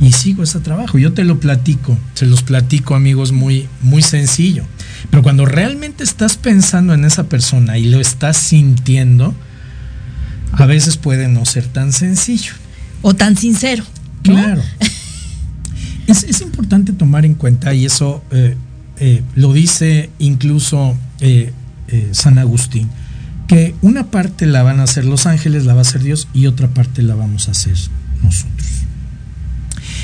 D: Y sigo ese trabajo. Yo te lo platico, se los platico amigos muy, muy sencillo. Pero cuando realmente estás pensando en esa persona y lo estás sintiendo, a veces puede no ser tan sencillo.
C: O tan sincero. ¿no?
D: Claro. Es, es importante tomar en cuenta, y eso eh, eh, lo dice incluso eh, San Agustín, que una parte la van a hacer los ángeles, la va a hacer Dios, y otra parte la vamos a hacer nosotros.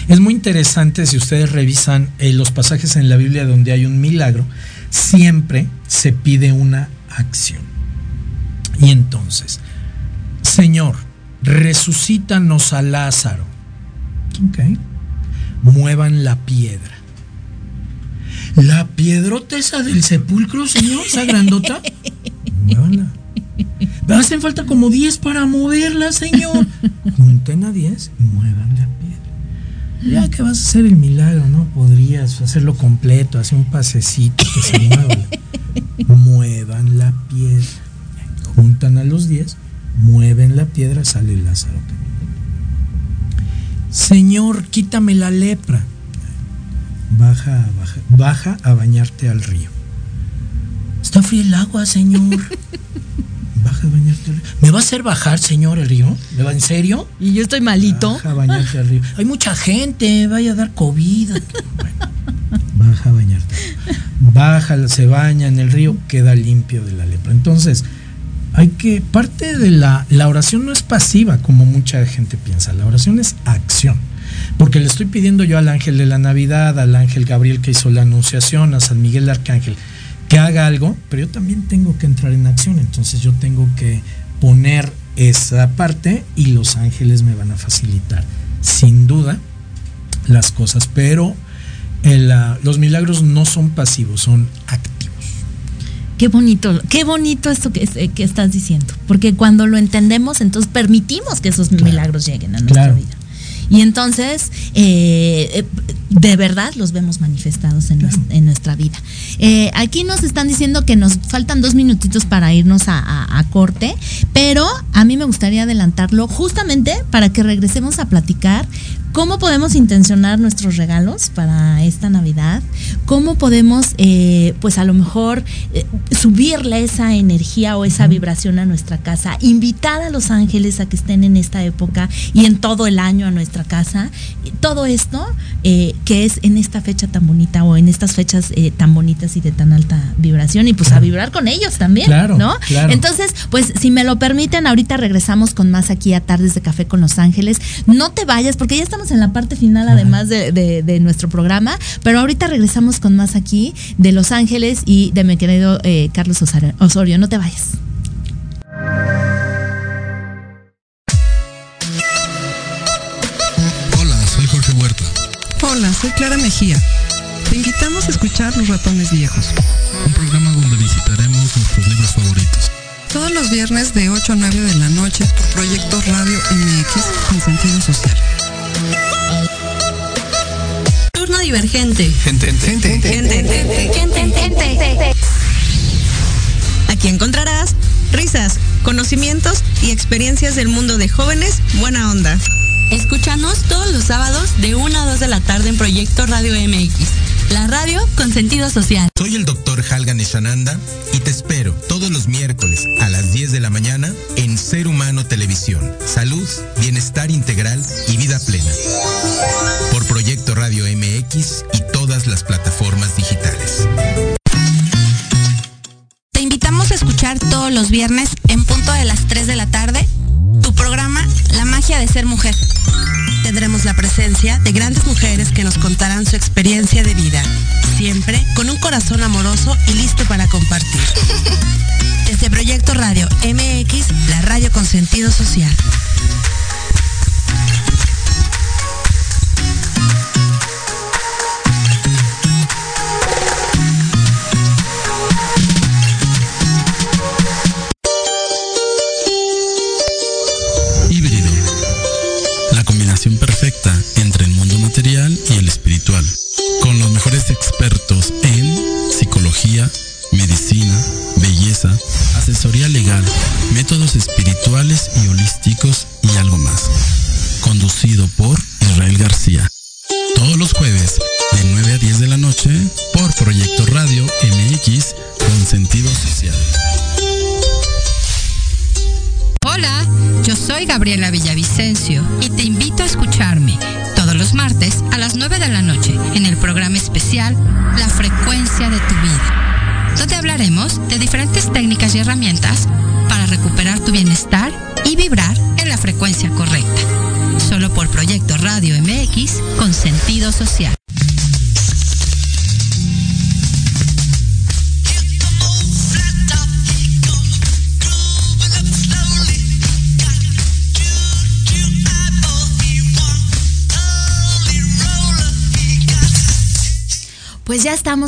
D: Es muy interesante si ustedes revisan los pasajes en la Biblia donde hay un milagro, siempre se pide una acción. Y entonces, Señor, resucítanos a Lázaro. Ok. Muevan la piedra. La piedrota esa del sepulcro, señor, esa grandota. Muévanla. Hacen falta como 10 para moverla, señor. Junten a 10 y muevan la piedra. Ya que vas a hacer el milagro, ¿no? Podrías hacerlo completo, hacer un pasecito que se mueva. Muevan la piedra. Juntan a los 10, mueven la piedra, sale Lázaro. Señor, quítame la lepra. Baja, baja, baja a bañarte al río. Está frío el agua, señor. Baja a bañarte al río. ¿Me va a hacer bajar, señor, el río? ¿Me va en serio?
C: Y yo estoy malito.
D: Baja a bañarte al río. Hay mucha gente, vaya a dar COVID. Bueno, baja a bañarte. Baja, se baña en el río, queda limpio de la lepra. Entonces, hay que, parte de la, la oración no es pasiva como mucha gente piensa, la oración es acción. Porque le estoy pidiendo yo al ángel de la Navidad, al ángel Gabriel que hizo la anunciación, a San Miguel Arcángel, que haga algo, pero yo también tengo que entrar en acción, entonces yo tengo que poner esa parte y los ángeles me van a facilitar, sin duda, las cosas, pero el, ah, los milagros no son pasivos, son activos.
C: Qué bonito, qué bonito esto que, eh, que estás diciendo, porque cuando lo entendemos, entonces permitimos que esos milagros lleguen a nuestra
D: Claro.
C: vida. Y entonces, eh, eh, de verdad los vemos manifestados en, nues- en nuestra vida. Eh, aquí nos están diciendo que nos faltan dos minutitos para irnos a, a- a corte, pero a mí me gustaría adelantarlo justamente para que regresemos a platicar ¿Cómo podemos intencionar nuestros regalos para esta Navidad? ¿Cómo podemos, eh, pues a lo mejor, eh, subirle esa energía o esa vibración a nuestra casa? Invitar a los ángeles a que estén en esta época y en todo el año a nuestra casa. Todo esto eh, que es en esta fecha tan bonita o en estas fechas tan bonitas y de tan alta vibración y pues a vibrar con ellos también, ¿no? Entonces, pues si me lo permiten, ahorita regresamos con más aquí a Tardes de Café con Los Ángeles. No te vayas porque ya estamos en la parte final además de, nuestro programa, pero ahorita regresamos con más aquí de Los Ángeles y de mi querido eh, Carlos Osorio. No te vayas.
G: Hola, soy Jorge Huerta.
F: Hola, soy Clara Mejía. Te invitamos a escuchar Los Ratones Viejos.
G: Un programa donde visitaremos nuestros libros favoritos.
F: Todos los viernes de 8 a 9 de la noche por Proyecto Radio MX con sentido social.
I: Turno divergente.
G: Gente, gente,
I: gente. Aquí encontrarás risas, conocimientos y experiencias del mundo de jóvenes buena onda. Escúchanos todos los sábados de 1 a 2 de la tarde en Proyecto Radio MX, la radio con sentido social.
P: Soy el doctor Halgan Eshananda y te espero todos los miércoles a las 10 de la mañana en Ser Humano Televisión. Salud, bienestar integral y vida plena. Por Proyecto Radio MX y todas las plataformas digitales.
H: Te invitamos a escuchar todos los viernes en punto de las 3 de la tarde tu programa La magia de ser mujer. Tendremos la presencia de grandes mujeres que nos contarán su experiencia de vida, siempre con un corazón amoroso y listo para compartir. Desde Proyecto Radio MX, la radio con sentido social.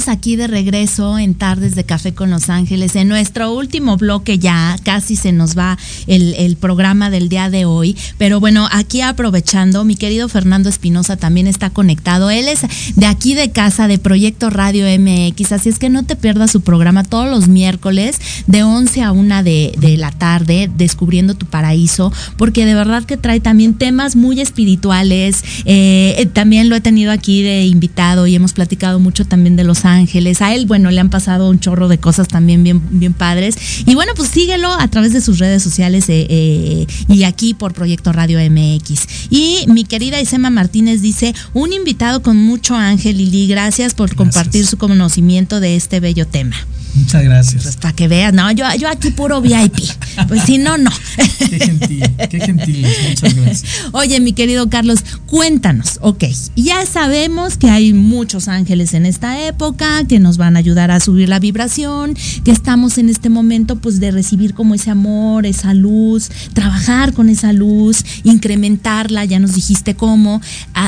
C: Aquí de regreso en Tardes de Café con Los Ángeles. En nuestro último bloque ya casi se nos va el, programa del día de hoy. Pero bueno, aquí aprovechando, mi querido Fernando Espinosa también está conectado. Él es de aquí de casa de Proyecto Radio MX. Así es que no te pierdas su programa todos los miércoles de 11 a 1 de, la tarde, Descubriendo tu Paraíso, porque de verdad que trae también temas muy espirituales. Eh, también lo he tenido aquí de invitado y hemos platicado mucho también de Los Ángeles. A él, bueno, le han pasado un chorro de cosas también bien, bien padres. Y bueno, pues síguelo a través de sus redes sociales eh, eh, y aquí por Proyecto Radio MX. Y mi querida Isema Martínez dice, un invitado con mucho ángel, Lili, gracias por compartir su conocimiento de este bello tema.
D: Muchas gracias.
C: Pues para que veas, no, yo, yo aquí puro VIP. Pues si no, no.
D: Qué gentil, qué gentil. Muchas gracias.
C: Oye, mi querido Carlos, cuéntanos, ok, ya sabemos que hay muchos ángeles en esta época, que nos van a ayudar a subir la vibración, que estamos en este momento pues de recibir como ese amor, esa luz, trabajar con esa luz, incrementarla, ya nos dijiste cómo.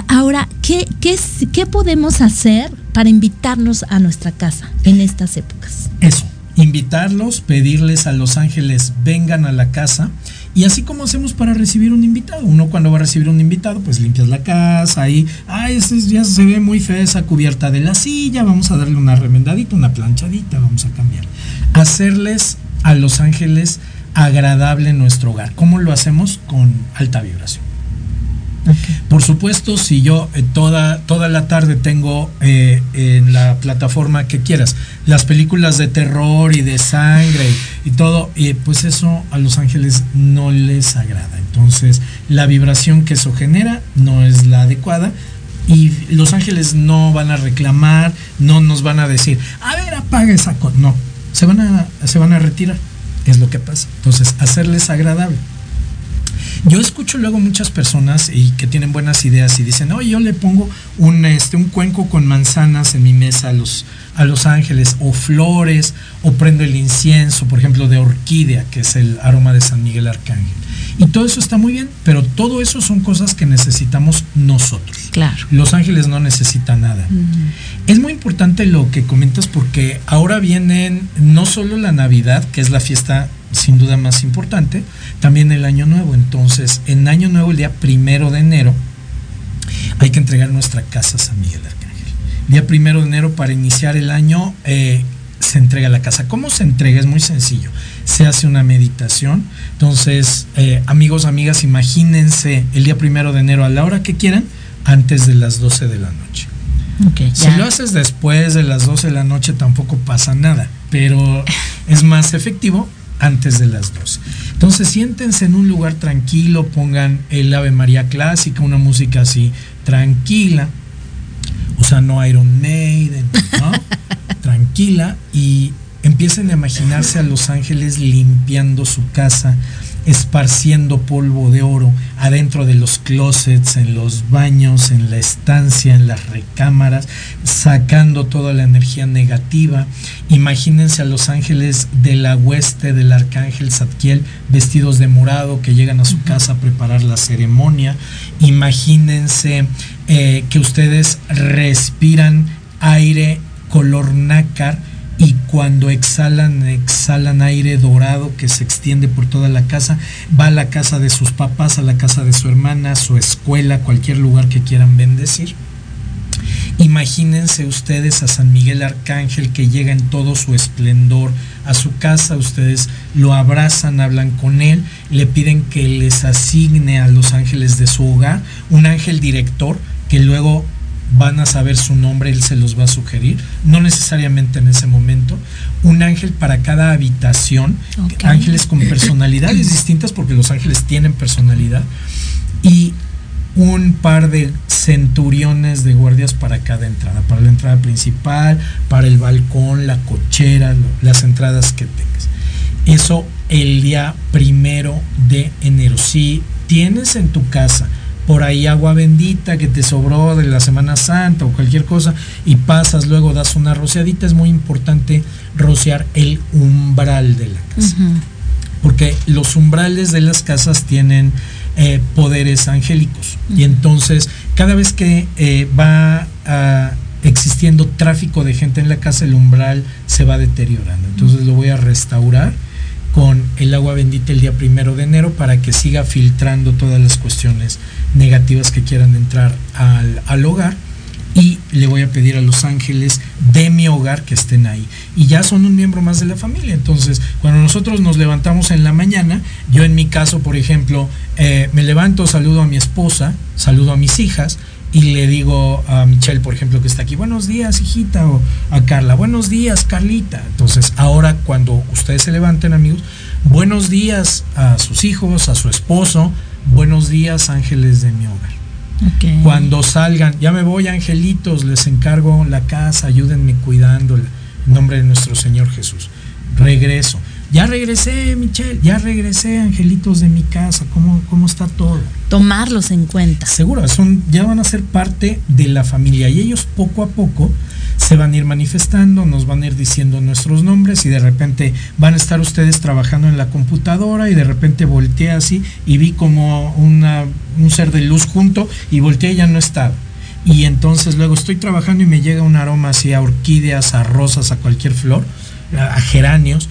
C: Ahora, ¿qué, qué, qué podemos hacer para invitarnos a nuestra casa en estas épocas?
D: Eso, invitarlos, pedirles a los ángeles vengan a la casa. Y así como hacemos para recibir un invitado. Uno cuando va a recibir un invitado, pues limpias la casa, ahí, ay, este ya se ve muy fea esa cubierta de la silla, vamos a darle una remendadita, una planchadita, vamos a cambiar. Hacerles a los ángeles agradable nuestro hogar. ¿Cómo lo hacemos? Con alta vibración. Por supuesto, si yo eh, toda, toda la tarde tengo eh, en la plataforma que quieras las películas de terror y de sangre y, todo, y pues eso a los ángeles no les agrada. Entonces, la vibración que eso genera no es la adecuada y los ángeles no van a reclamar, no nos van a decir, a ver, apaga esa cosa. No, se van, a, se van a retirar, es lo que pasa. Entonces, hacerles agradable. Yo escucho luego muchas personas y que tienen buenas ideas y dicen, oye, yo le pongo un, este, un cuenco con manzanas en mi mesa a los, a los ángeles, o flores, o prendo el incienso, por ejemplo, de orquídea, que es el aroma de San Miguel Arcángel. Y todo eso está muy bien, pero todo eso son cosas que necesitamos nosotros.
C: Claro.
D: Los ángeles no necesitan nada. Es muy importante lo que comentas porque ahora vienen no solo la Navidad, que es la fiesta sin duda más importante, también el Año Nuevo. Entonces, en Año Nuevo, el día primero de enero, hay que entregar nuestra casa a San Miguel Arcángel. Día primero de enero, para iniciar el año, eh, se entrega la casa. ¿Cómo se entrega? Es muy sencillo. Se hace una meditación. Entonces, eh, amigos, amigas, imagínense el día primero de enero a la hora que quieran, antes de las 12 de la noche. si lo haces después de las 12 de la noche tampoco pasa nada, pero es más efectivo antes de las 12. Entonces siéntense en un lugar tranquilo, pongan el Ave María clásica, una música así tranquila, o sea, no Iron Maiden, ¿no? tranquila y empiecen a imaginarse a los ángeles limpiando su casa, esparciendo polvo de oro adentro de los closets, en los baños, en la estancia, en las recámaras, sacando toda la energía negativa. Imagínense a los ángeles de la hueste del arcángel Zadkiel vestidos de morado que llegan a su casa a preparar la ceremonia. Imagínense eh, que ustedes respiran aire color nácar y cuando exhalan, exhalan aire dorado que se extiende por toda la casa, va a la casa de sus papás, a la casa de su hermana, a su escuela, cualquier lugar que quieran bendecir. Imagínense ustedes a San Miguel Arcángel que llega en todo su esplendor a su casa, ustedes lo abrazan, hablan con él, le piden que les asigne a los ángeles de su hogar un ángel director que luego van a saber su nombre, él se los va a sugerir, no necesariamente en ese momento. Un ángel para cada habitación, ángeles con personalidades distintas, porque los ángeles tienen personalidad, y un par de centuriones de guardias para cada entrada, para la entrada principal, para el balcón, la cochera, las entradas que tengas. Eso el día primero de enero. Si tienes en tu casa por ahí agua bendita que te sobró de la Semana Santa o cualquier cosa y pasas, luego das una rociadita, es muy importante rociar el umbral de la casa. Porque los umbrales de las casas tienen eh, poderes angélicos. Y entonces, cada vez que eh, va existiendo tráfico de gente en la casa, el umbral se va deteriorando. Entonces lo voy a restaurar con el agua bendita el día primero de enero para que siga filtrando todas las cuestiones negativas que quieran entrar al, hogar y le voy a pedir a los ángeles de mi hogar que estén ahí. Y ya son un miembro más de la familia. Entonces, cuando nosotros nos levantamos en la mañana, yo en mi caso, por ejemplo, eh, me levanto, saludo a mi esposa, saludo a mis hijas y le digo a Michelle, por ejemplo, que está aquí, buenos días, hijita, o a Carla, buenos días, Carlita. Entonces, ahora cuando ustedes se levanten, amigos, buenos días a sus hijos, a su esposo, buenos días, ángeles de mi hogar. Cuando salgan, ya me voy, angelitos, les encargo la casa, ayúdenme cuidándola, en nombre de nuestro Señor Jesús. Regreso. Ya regresé, Michelle, ya regresé, angelitos de mi casa, ¿cómo, cómo está todo?
C: Tomarlos en cuenta.
D: Seguro, son, ya van a ser parte de la familia y ellos poco a poco se van a ir manifestando, nos van a ir diciendo nuestros nombres y de repente van a estar ustedes trabajando en la computadora y de repente volteé así y vi como una, un ser de luz junto y volteé y ya no estaba. Y entonces luego estoy trabajando y me llega un aroma así a orquídeas, a rosas, a cualquier flor, a geranios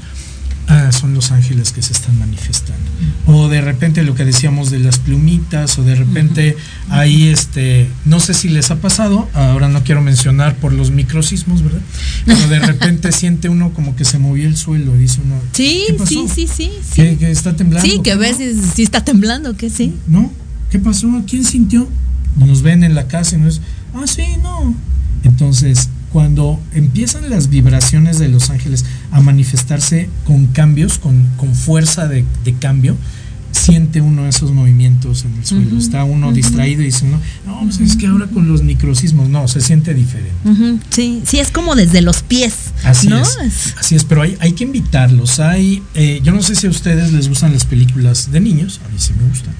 D: ah, son los ángeles que se están manifestando. O de repente lo que decíamos de las plumitas, o de repente ahí, este, no sé si les ha pasado, ahora no quiero mencionar por los microsismos, ¿verdad? Pero de repente siente uno como que se movió el suelo, dice uno.
C: Sí, sí, sí, sí.
D: Que, está temblando.
C: Sí, que ves si, está temblando, que sí.
D: ¿No? ¿qué pasó? ¿Quién sintió? Nos ven en la casa y nos ah, sí, no. Entonces, cuando empiezan las vibraciones de los ángeles a manifestarse con cambios, con, con fuerza de, de, cambio, siente uno esos movimientos en el suelo. Uh -huh, Está uno uh -huh. distraído y dice, no, no pues es que ahora con los microsismos, no, se siente diferente.
C: Uh -huh. Sí, sí, es como desde los pies.
D: Así
C: ¿no?
D: es. Así es, pero hay, hay que invitarlos. Hay, eh, yo no sé si a ustedes les gustan las películas de niños, a mí sí me gustan.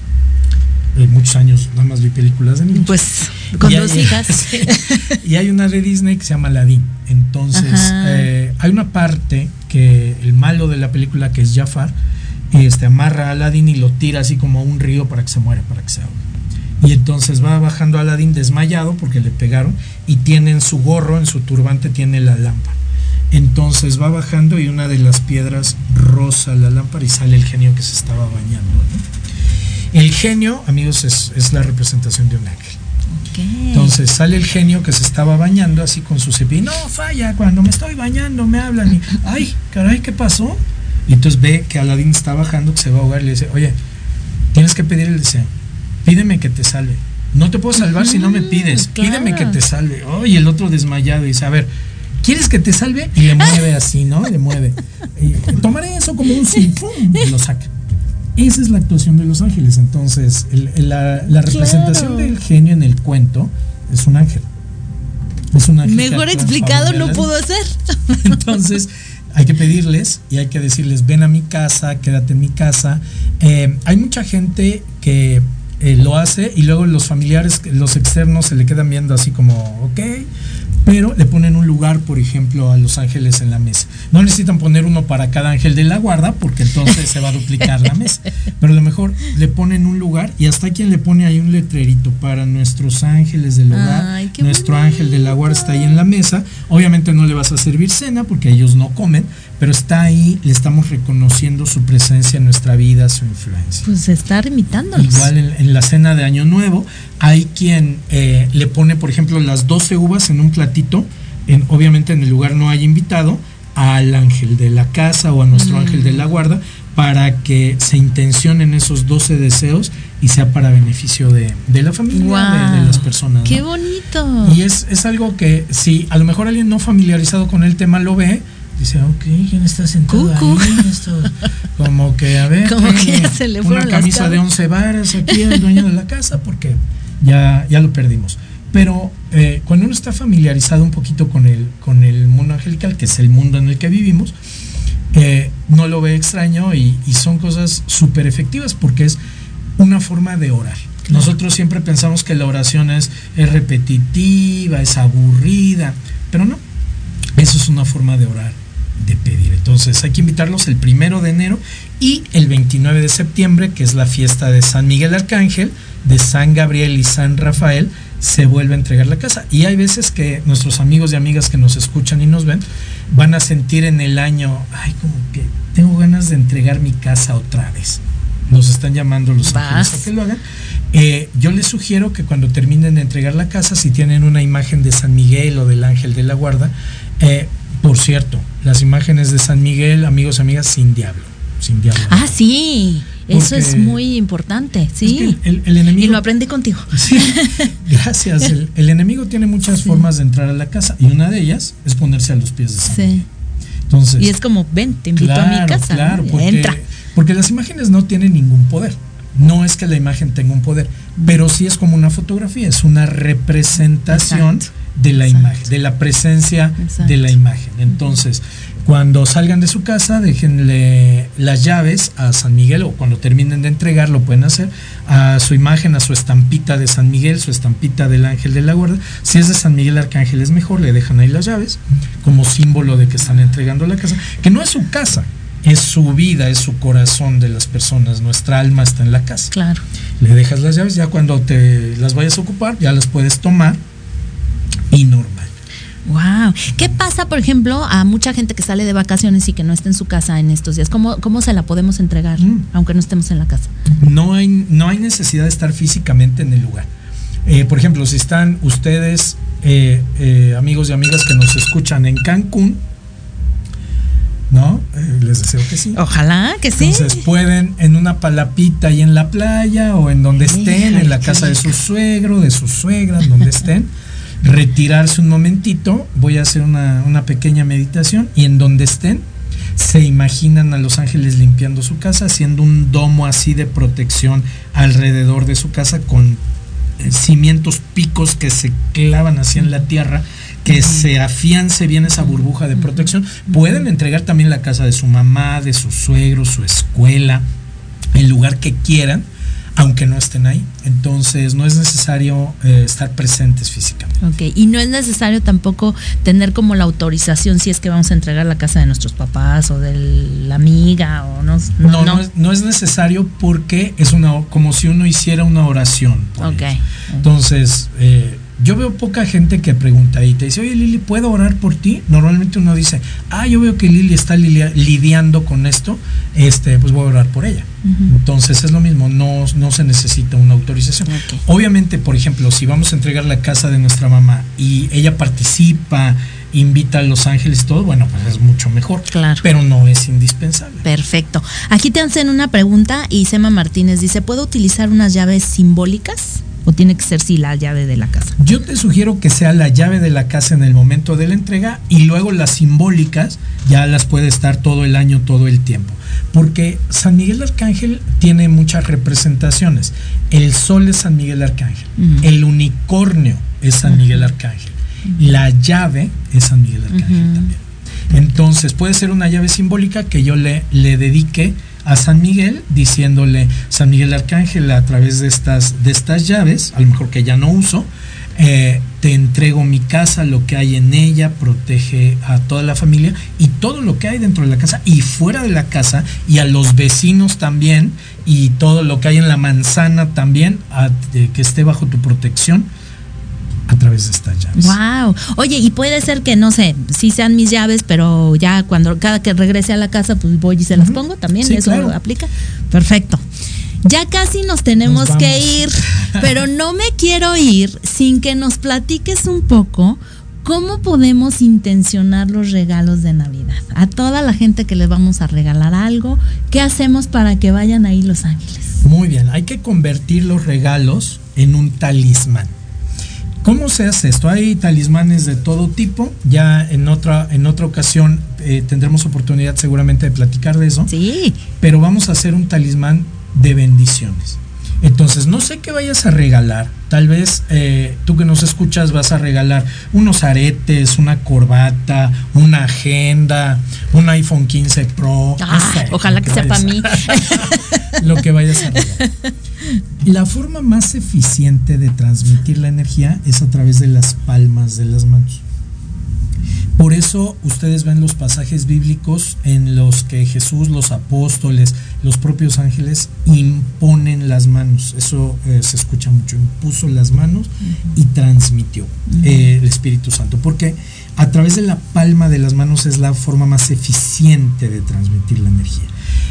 D: Eh, muchos años nada más vi películas de niños.
C: Pues con
D: y
C: dos
D: hay,
C: hijas.
D: y hay una de Disney que se llama Aladdin. Entonces, eh, hay una parte que el malo de la película, que es Jafar, este, amarra a Aladdin y lo tira así como a un río para que se muera, para que se ahogue. Y entonces va bajando Aladdin desmayado porque le pegaron y tiene en su gorro, en su turbante, tiene la lámpara. Entonces va bajando y una de las piedras rosa la lámpara y sale el genio que se estaba bañando. ¿no? El genio, amigos, es, es, la representación de un ángel.
C: Okay.
D: Entonces sale el genio que se estaba bañando así con su cepillo. No, falla, cuando me estoy bañando me hablan y, ay, caray, ¿qué pasó? Y entonces ve que Aladín está bajando, que se va a ahogar y le dice, oye, tienes que pedir el deseo. Pídeme que te salve. No te puedo salvar si no me pides. Claro. Pídeme que te salve. Oh, el otro desmayado dice, a ver, ¿quieres que te salve? Y le mueve así, ¿no? Le mueve. Y, tomaré eso como un sí, y lo saca. Esa es la actuación de los ángeles. Entonces, el, el, la, la, representación claro. del genio en el cuento es un ángel. Es un ángel.
C: Mejor explicado no pudo ser.
D: Entonces, hay que pedirles y hay que decirles, ven a mi casa, quédate en mi casa. Eh, hay mucha gente que eh, lo hace y luego los familiares, los externos se le quedan viendo así como, ok, pero le ponen un lugar, por ejemplo, a los ángeles en la mesa. No necesitan poner uno para cada ángel de la guarda, porque entonces se va a duplicar la mesa. Pero a lo mejor le ponen un lugar y hasta quien le pone ahí un letrerito para nuestros ángeles del hogar.
C: Ay,
D: Nuestro
C: bonito.
D: ángel de la guarda está ahí en la mesa. Obviamente no le vas a servir cena porque ellos no comen, pero está ahí, le estamos reconociendo su presencia en nuestra vida, su influencia.
C: Pues estar imitándolos.
D: Igual en, en, la cena de Año Nuevo, hay quien eh, le pone, por ejemplo, las 12 uvas en un platito, en, obviamente en el lugar no hay invitado, al ángel de la casa o a nuestro mm. ángel de la guarda, para que se intencionen esos 12 deseos y sea para beneficio de, de la familia,
C: wow.
D: de, de, las personas.
C: ¡Qué
D: ¿no?
C: bonito!
D: Y es, es algo que si a lo mejor alguien no familiarizado con el tema lo ve, dice, ok, ¿quién está sentado
C: Cucu.
D: ahí? Esto, como que, a ver,
C: como que ya se le
D: una camisa de 11 varas aquí al dueño de la casa, porque ya, ya lo perdimos. Pero eh, cuando uno está familiarizado un poquito con el, con el mundo angelical, que es el mundo en el que vivimos, eh, no lo ve extraño y, y son cosas súper efectivas porque es una forma de orar. Nosotros siempre pensamos que la oración es, es repetitiva, es aburrida, pero no. Eso es una forma de orar de pedir. Entonces hay que invitarlos el primero de enero y el 29 de septiembre, que es la fiesta de San Miguel Arcángel, de San Gabriel y San Rafael, se vuelve a entregar la casa. Y hay veces que nuestros amigos y amigas que nos escuchan y nos ven van a sentir en el año, ay, como que tengo ganas de entregar mi casa otra vez. Nos están llamando los ángeles a que lo hagan. Eh, yo les sugiero que cuando terminen de entregar la casa, si tienen una imagen de San Miguel o del ángel de la guarda, eh, por cierto, las imágenes de San Miguel, amigos y amigas, sin diablo. Sin diablo.
C: Ah, sí. Eso es muy importante, sí.
D: Es el, el, enemigo,
C: y lo aprendí contigo.
D: Sí, gracias. El, el, enemigo tiene muchas sí. formas de entrar a la casa y una de ellas es ponerse a los pies de San
C: sí.
D: Miguel. Entonces,
C: y es como, ven, te invito
D: claro,
C: a mi casa.
D: Claro, porque,
C: Entra.
D: porque las imágenes no tienen ningún poder. No es que la imagen tenga un poder, pero sí es como una fotografía, es una representación
C: Exacto.
D: De la
C: Exacto.
D: imagen, de la presencia
C: Exacto.
D: de la imagen. Entonces, cuando salgan de su casa, déjenle las llaves a San Miguel o cuando terminen de entregar, lo pueden hacer, a su imagen, a su estampita de San Miguel, su estampita del ángel de la guarda. Si es de San Miguel Arcángel es mejor, le dejan ahí las llaves como símbolo de que están entregando la casa, que no es su casa, es su vida, es su corazón de las personas, nuestra alma está en la casa.
C: Claro.
D: Le dejas las llaves, ya cuando te las vayas a ocupar, ya las puedes tomar y normal.
C: Wow. ¿Qué pasa, por ejemplo, a mucha gente que sale de vacaciones y que no está en su casa en estos días? ¿Cómo, cómo se la podemos entregar, mm. aunque no estemos en la casa?
D: No hay, no hay necesidad de estar físicamente en el lugar. Eh, por ejemplo, si están ustedes, eh, eh, amigos y amigas que nos escuchan en Cancún, ¿no? Les deseo que sí.
C: Ojalá que sí.
D: Entonces pueden en una palapita y en la playa o en donde estén, en la casa de su suegro, de su suegra, donde estén, retirarse un momentito. Voy a hacer una, una pequeña meditación y en donde estén, se imaginan a los ángeles limpiando su casa, haciendo un domo así de protección alrededor de su casa con cimientos picos que se clavan así en la tierra que se afiance bien esa burbuja de protección. Pueden entregar también la casa de su mamá, de su suegro, su escuela, el lugar que quieran, aunque no estén ahí. Entonces no es necesario eh, estar presentes físicamente.
C: Ok, y no es necesario tampoco tener como la autorización si es que vamos a entregar la casa de nuestros papás o de la amiga o no.
D: No, no, es, no es, necesario porque es una como si uno hiciera una oración.
C: Ok.
D: Entonces, eh, yo veo poca gente que pregunta y te dice, oye Lili, ¿puedo orar por ti? Normalmente uno dice, ah, yo veo que Lili está lidiando con esto, este, pues voy a orar por ella. Entonces es lo mismo, no, no se necesita una autorización. Obviamente, por ejemplo, si vamos a entregar la casa de nuestra mamá y ella participa, invita a los ángeles, todo, bueno, pues es mucho mejor.
C: Claro.
D: Pero no es indispensable.
C: Perfecto. Aquí te hacen una pregunta y Sema Martínez dice, ¿puedo utilizar unas llaves simbólicas? ¿O tiene que ser sí la llave de la casa?
D: Yo te sugiero que sea la llave de la casa en el momento de la entrega y luego las simbólicas ya las puede estar todo el año, todo el tiempo. Porque San Miguel Arcángel tiene muchas representaciones. El sol es San Miguel Arcángel. El unicornio es San Miguel Arcángel. La llave es San Miguel Arcángel también. Entonces puede ser una llave simbólica que yo le, le dedique a San Miguel diciéndole San Miguel Arcángel a través de estas, de estas llaves, a lo mejor que ya no uso, eh, te entrego mi casa, lo que hay en ella, protege a toda la familia y todo lo que hay dentro de la casa y fuera de la casa y a los vecinos también y todo lo que hay en la manzana también, que esté bajo tu protección a través de estas llaves.
C: Wow. Oye, y puede ser que no sé, si sean mis llaves, pero ya cuando cada que regrese a la casa, pues voy y se las pongo también, eso aplica. Perfecto. Ya casi nos tenemos que ir, pero no me quiero ir sin que nos platiques un poco cómo podemos intencionar los regalos de Navidad. A toda la gente que les vamos a regalar algo, ¿qué hacemos para que vayan ahí los ángeles?
D: Muy bien, hay que convertir los regalos en un talismán. ¿Cómo se hace esto? Hay talismanes de todo tipo. Ya en otra, en otra ocasión eh, tendremos oportunidad seguramente de platicar de eso.
C: Sí.
D: Pero vamos a hacer un talismán de bendiciones. Entonces, no sé qué vayas a regalar. Tal vez eh, tú que nos escuchas vas a regalar unos aretes, una corbata, una agenda, un iPhone 15 Pro.
C: Ah, ojalá que sea para mí.
D: lo que vayas a regalar. La forma más eficiente de transmitir la energía es a través de las palmas de las manos. Por eso ustedes ven los pasajes bíblicos en los que Jesús, los apóstoles, los propios ángeles imponen las manos. Eso eh, se escucha mucho. Impuso las manos y transmitió eh, el Espíritu Santo. Porque a través de la palma de las manos es la forma más eficiente de transmitir la energía.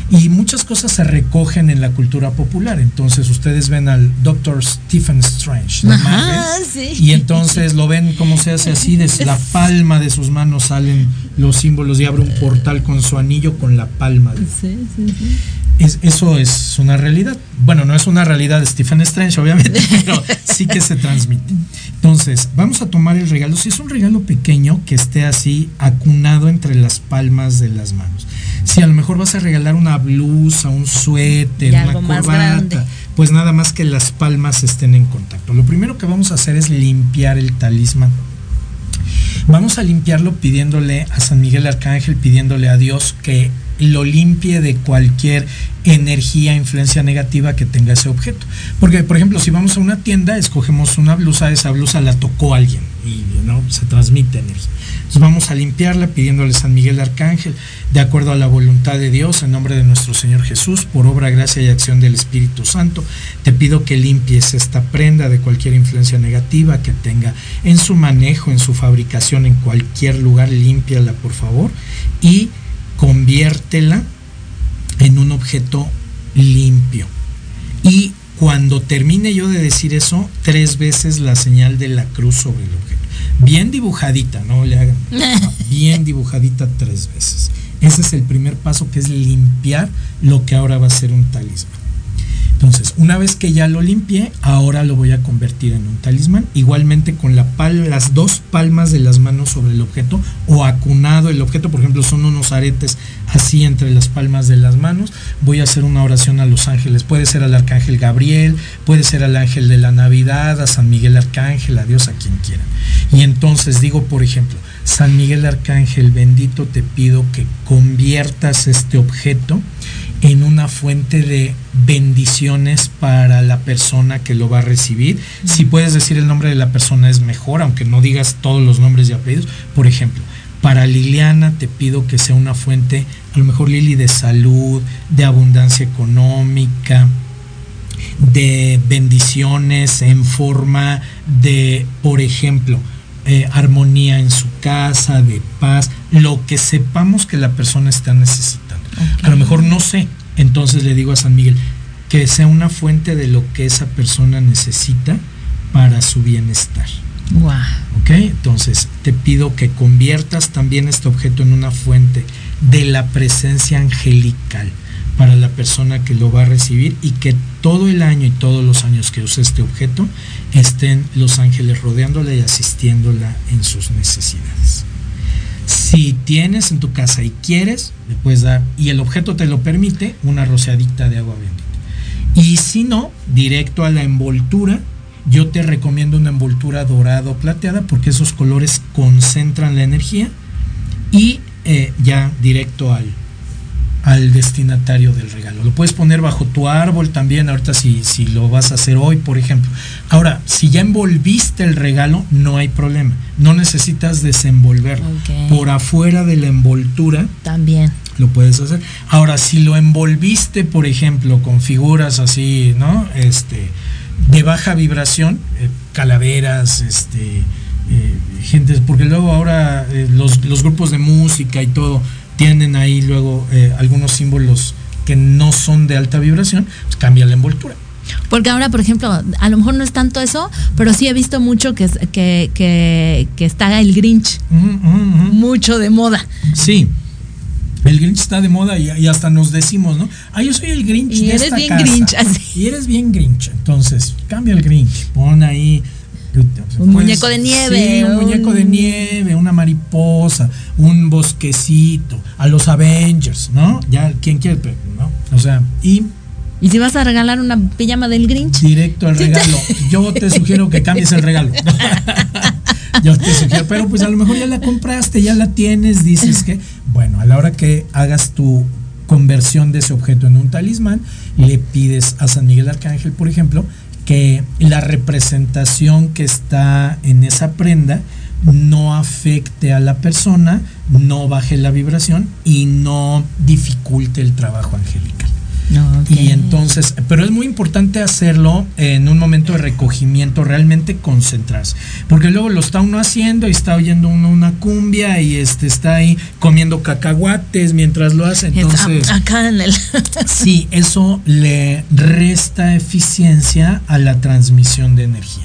D: Y muchas cosas se recogen en la cultura popular. Entonces ustedes ven al Dr. Stephen Strange. Y entonces lo ven como se hace así, desde la palma de sus manos salen los símbolos y abre un portal con su anillo con la palma.
C: Sí, sí, sí.
D: Es, eso es una realidad. Bueno, no es una realidad de Stephen Strange, obviamente, pero sí que se transmite. Entonces, vamos a tomar el regalo. Si es un regalo pequeño, que esté así acunado entre las palmas de las manos. Si a lo mejor vas a regalar una blusa, un suéter, una corbata, pues nada más que las palmas estén en contacto. Lo primero que vamos a hacer es limpiar el talismán. Vamos a limpiarlo pidiéndole a San Miguel Arcángel, pidiéndole a Dios que lo limpie de cualquier energía, influencia negativa que tenga ese objeto. Porque, por ejemplo, si vamos a una tienda, escogemos una blusa, esa blusa la tocó alguien y ¿no? se transmite energía. Entonces vamos a limpiarla pidiéndole San Miguel Arcángel, de acuerdo a la voluntad de Dios, en nombre de nuestro Señor Jesús, por obra, gracia y acción del Espíritu Santo, te pido que limpies esta prenda de cualquier influencia negativa que tenga en su manejo, en su fabricación, en cualquier lugar, límpiala por favor y conviértela en un objeto limpio. Y cuando termine yo de decir eso, tres veces la señal de la cruz sobre el objeto. Bien dibujadita, no le hagan. Bien dibujadita tres veces. Ese es el primer paso que es limpiar lo que ahora va a ser un talismán. Entonces, una vez que ya lo limpié, ahora lo voy a convertir en un talismán. Igualmente con las dos palmas de las manos sobre el objeto o acunado el objeto, por ejemplo, son unos aretes así entre las palmas de las manos. Voy a hacer una oración a los ángeles. Puede ser al arcángel Gabriel, puede ser al ángel de la Navidad, a San Miguel Arcángel, a Dios, a quien quiera. Y entonces digo, por ejemplo, San Miguel Arcángel, bendito te pido que conviertas este objeto en una fuente de bendiciones para la persona que lo va a recibir. Si puedes decir el nombre de la persona es mejor, aunque no digas todos los nombres y apellidos. Por ejemplo, para Liliana te pido que sea una fuente, a lo mejor Lili, de salud, de abundancia económica, de bendiciones en forma de, por ejemplo, eh, armonía en su casa, de paz, lo que sepamos que la persona está necesitando. A lo mejor no sé, entonces le digo a San Miguel que sea una fuente de lo que esa persona necesita para su bienestar.
C: Guau.
D: ¿Ok? Entonces te pido que conviertas también este objeto en una fuente de la presencia angelical para la persona que lo va a recibir y que todo el año y todos los años que use este objeto estén los ángeles rodeándola y asistiéndola en sus necesidades. Si tienes en tu casa y quieres, le puedes dar, y el objeto te lo permite, una rociadita de agua bendita. Y si no, directo a la envoltura, yo te recomiendo una envoltura dorada o plateada porque esos colores concentran la energía y eh, ya directo al, al destinatario del regalo. Lo puedes poner bajo tu árbol también, ahorita si, si lo vas a hacer hoy, por ejemplo. Ahora, si ya envolviste el regalo, no hay problema. No necesitas desenvolverlo. Por afuera de la envoltura
C: También.
D: lo puedes hacer. Ahora, si lo envolviste, por ejemplo, con figuras así, ¿no? Este, de baja vibración, eh, calaveras, este, eh, gente, porque luego ahora eh, los, los grupos de música y todo tienen ahí luego eh, algunos símbolos que no son de alta vibración, pues cambia la envoltura.
C: Porque ahora, por ejemplo, a lo mejor no es tanto eso, pero sí he visto mucho que, que, que, que está el Grinch. Mucho de moda.
D: Sí. El Grinch está de moda y, y hasta nos decimos, ¿no? Ah, yo soy el Grinch
C: Y
D: de
C: eres
D: esta
C: bien
D: casa.
C: Grinch, así.
D: Y eres bien Grinch. Entonces, cambia el Grinch. Pon ahí.
C: Un muñeco de nieve,
D: Sí, un,
C: un-
D: muñeco de nieve, una mariposa, un bosquecito, a los Avengers, ¿no? Ya, quien quiere, pero, ¿no? O sea, y
C: Y si vas a regalar una pijama del Grinch.
D: directo al regalo. Yo te sugiero que cambies el regalo. Yo te sugiero, pero pues a lo mejor ya la compraste, ya la tienes, dices que, bueno, a la hora que hagas tu conversión de ese objeto en un talismán, le pides a San Miguel Arcángel, por ejemplo, que la representación que está en esa prenda no afecte a la persona, no baje la vibración y no dificulte el trabajo angelical. Y entonces, pero es muy importante hacerlo en un momento de recogimiento, realmente concentrarse. Porque luego lo está uno haciendo y está oyendo uno una cumbia y este está ahí comiendo cacahuates mientras lo hace. Entonces,
C: Acá en el.
D: sí, eso le resta eficiencia a la transmisión de energía.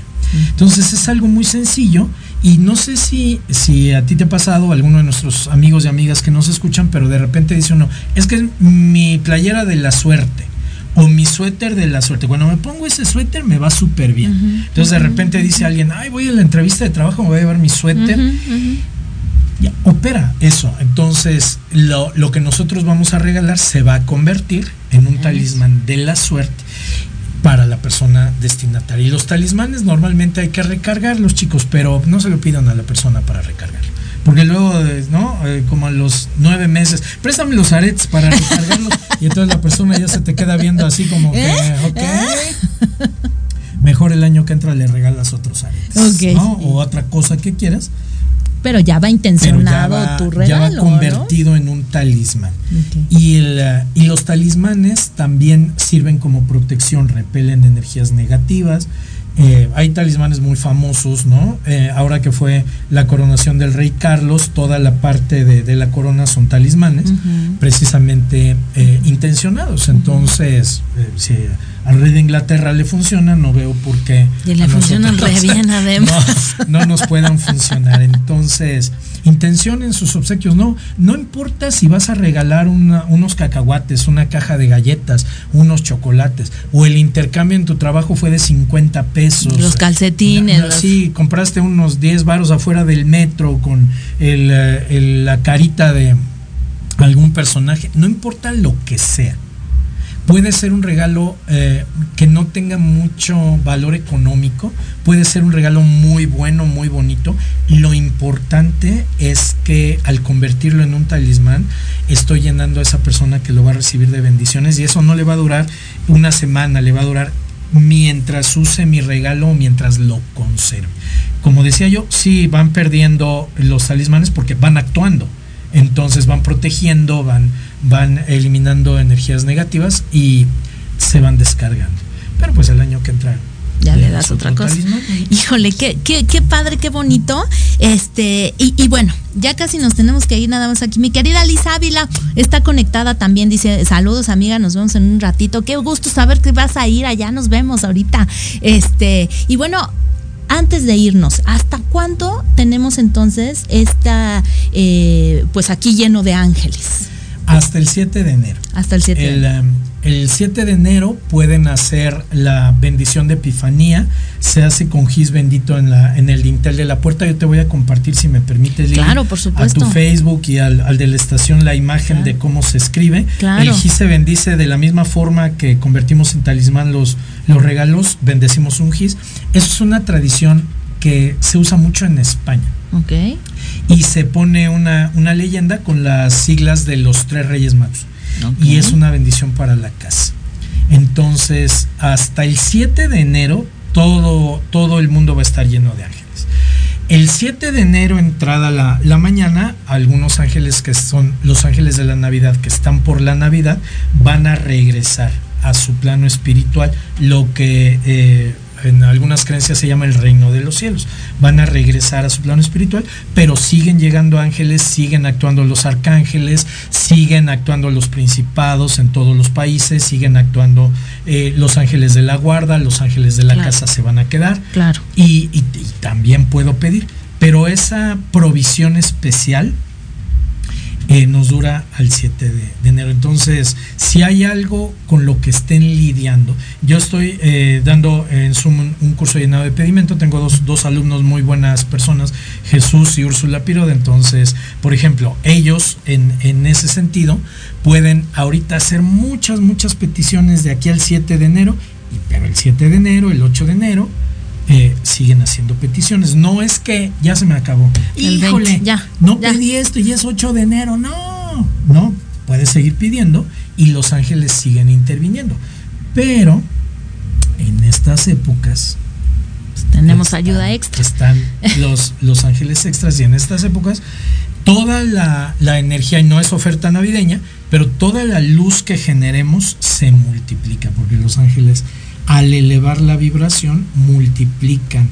D: Entonces es algo muy sencillo y no sé si, si a ti te ha pasado, a alguno de nuestros amigos y amigas que nos escuchan, pero de repente dice uno, es que es mi playera de la suerte o mi suéter de la suerte. Cuando me pongo ese suéter me va súper bien. Entonces de repente dice alguien, ay, voy a la entrevista de trabajo, me voy a llevar mi suéter. Ya, opera eso. Entonces, lo, lo que nosotros vamos a regalar se va a convertir en un talismán de la suerte para la persona destinataria. Y los talismanes normalmente hay que recargarlos, chicos, pero no se lo pidan a la persona para recargar. Porque luego, eh, ¿no? Eh, como a los nueve meses, préstame los aretes para recargarlos. y entonces la persona ya se te queda viendo así como que,
C: ¿Eh?
D: ok. Mejor el año que entra le regalas otros aretes.
C: Ok,
D: ¿no? O otra cosa que quieras.
C: Pero ya va
D: pero ya
C: intencionado
D: va,
C: tu
D: ya
C: regalo.
D: va convertido en un talismán. Y, el, eh, y los talismanes también sirven como protección, repelen energías negativas Eh, hay talismanes muy famosos, ¿no? Eh, ahora que fue la coronación del rey Carlos, toda la parte de, de la corona son talismanes, precisamente eh, intencionados. Entonces, si al rey de Inglaterra le funciona, no veo por qué.
C: Y le funcionan re bien, además.
D: No, no nos puedan funcionar. Entonces, intención en sus obsequios. No, no importa si vas a regalar una- unos cacahuates, una caja de galletas, unos chocolates, o el intercambio en tu trabajo fue de 50 pesos.
C: Los calcetines,
D: No, no,
C: los-
D: Sí, compraste unos 10 varos afuera del metro con el, eh, el- la carita de algún personaje. No importa lo que sea. Puede ser un regalo eh, que no tenga mucho valor económico, puede ser un regalo muy bueno, muy bonito. Lo importante es que al convertirlo en un talismán, estoy llenando a esa persona que lo va a recibir de bendiciones y eso no le va a durar una semana, le va a durar mientras use mi regalo o mientras lo conserve. Como decía yo, sí van perdiendo los talismanes porque van actuando. Entonces van protegiendo, van, van eliminando energías negativas y se van descargando. Pero pues el año que entra.
C: Ya le
D: das
C: otra cosa. Híjole, qué, qué, qué padre, qué bonito. Este, y, y bueno, ya casi nos tenemos que ir nada más aquí. Mi querida Liz Ávila está conectada también, dice, saludos amiga, nos vemos en un ratito. Qué gusto saber que vas a ir allá, nos vemos ahorita. Este, y bueno, antes de irnos, ¿hasta cuándo tenemos entonces esta, eh, pues aquí lleno de ángeles?
D: Hasta el 7 de enero.
C: Hasta el 7 de
D: El, um, el 7 de enero pueden hacer la bendición de Epifanía. Se hace con gis bendito en, la, en el dintel de la puerta. Yo te voy a compartir, si me permites, Lili,
C: Claro, por supuesto.
D: a tu Facebook y al, al de la estación la imagen de cómo se escribe.
C: Claro.
D: El gis se bendice de la misma forma que convertimos en talismán los, los regalos, bendecimos un gis. Eso es una tradición que se usa mucho en España
C: Ok.
D: Y se pone una, una leyenda con las siglas de los tres reyes magos. Y es una bendición para la casa. Entonces, hasta el 7 de enero, todo, todo el mundo va a estar lleno de ángeles. El 7 de enero, entrada la, la mañana, algunos ángeles que son los ángeles de la Navidad, que están por la Navidad, van a regresar a su plano espiritual, lo que eh, en algunas creencias se llama el reino de los cielos. Van a regresar a su plano espiritual, pero siguen llegando ángeles, siguen actuando los arcángeles, siguen actuando los principados en todos los países, siguen actuando eh, los ángeles de la guarda, los ángeles de la
C: Claro.
D: casa se van a quedar.
C: Claro.
D: Y, y- y también puedo pedir, pero esa provisión especial eh, nos dura al 7 de, enero. Entonces, si hay algo con lo que estén lidiando, yo estoy eh, dando en Zoom un, curso llenado de pedimento, tengo dos, dos alumnos muy buenas personas, Jesús y Úrsula Pirode, entonces, por ejemplo, ellos en, en ese sentido pueden ahorita hacer muchas, muchas peticiones de aquí al 7 de enero, y, pero el 7 de enero, el 8 de enero, eh, siguen haciendo peticiones. No es que ya se me acabó. Híjole,
C: 20, ya,
D: no
C: ya.
D: pedí esto y es 8 de enero. No, no, puedes seguir pidiendo y los ángeles siguen interviniendo. Pero en estas épocas
C: Tenemos ayuda extra.
D: están los, los ángeles extras y en estas épocas toda la, la energía, y no es oferta navideña, pero toda la luz que generemos se multiplica, porque los ángeles al elevar la vibración multiplican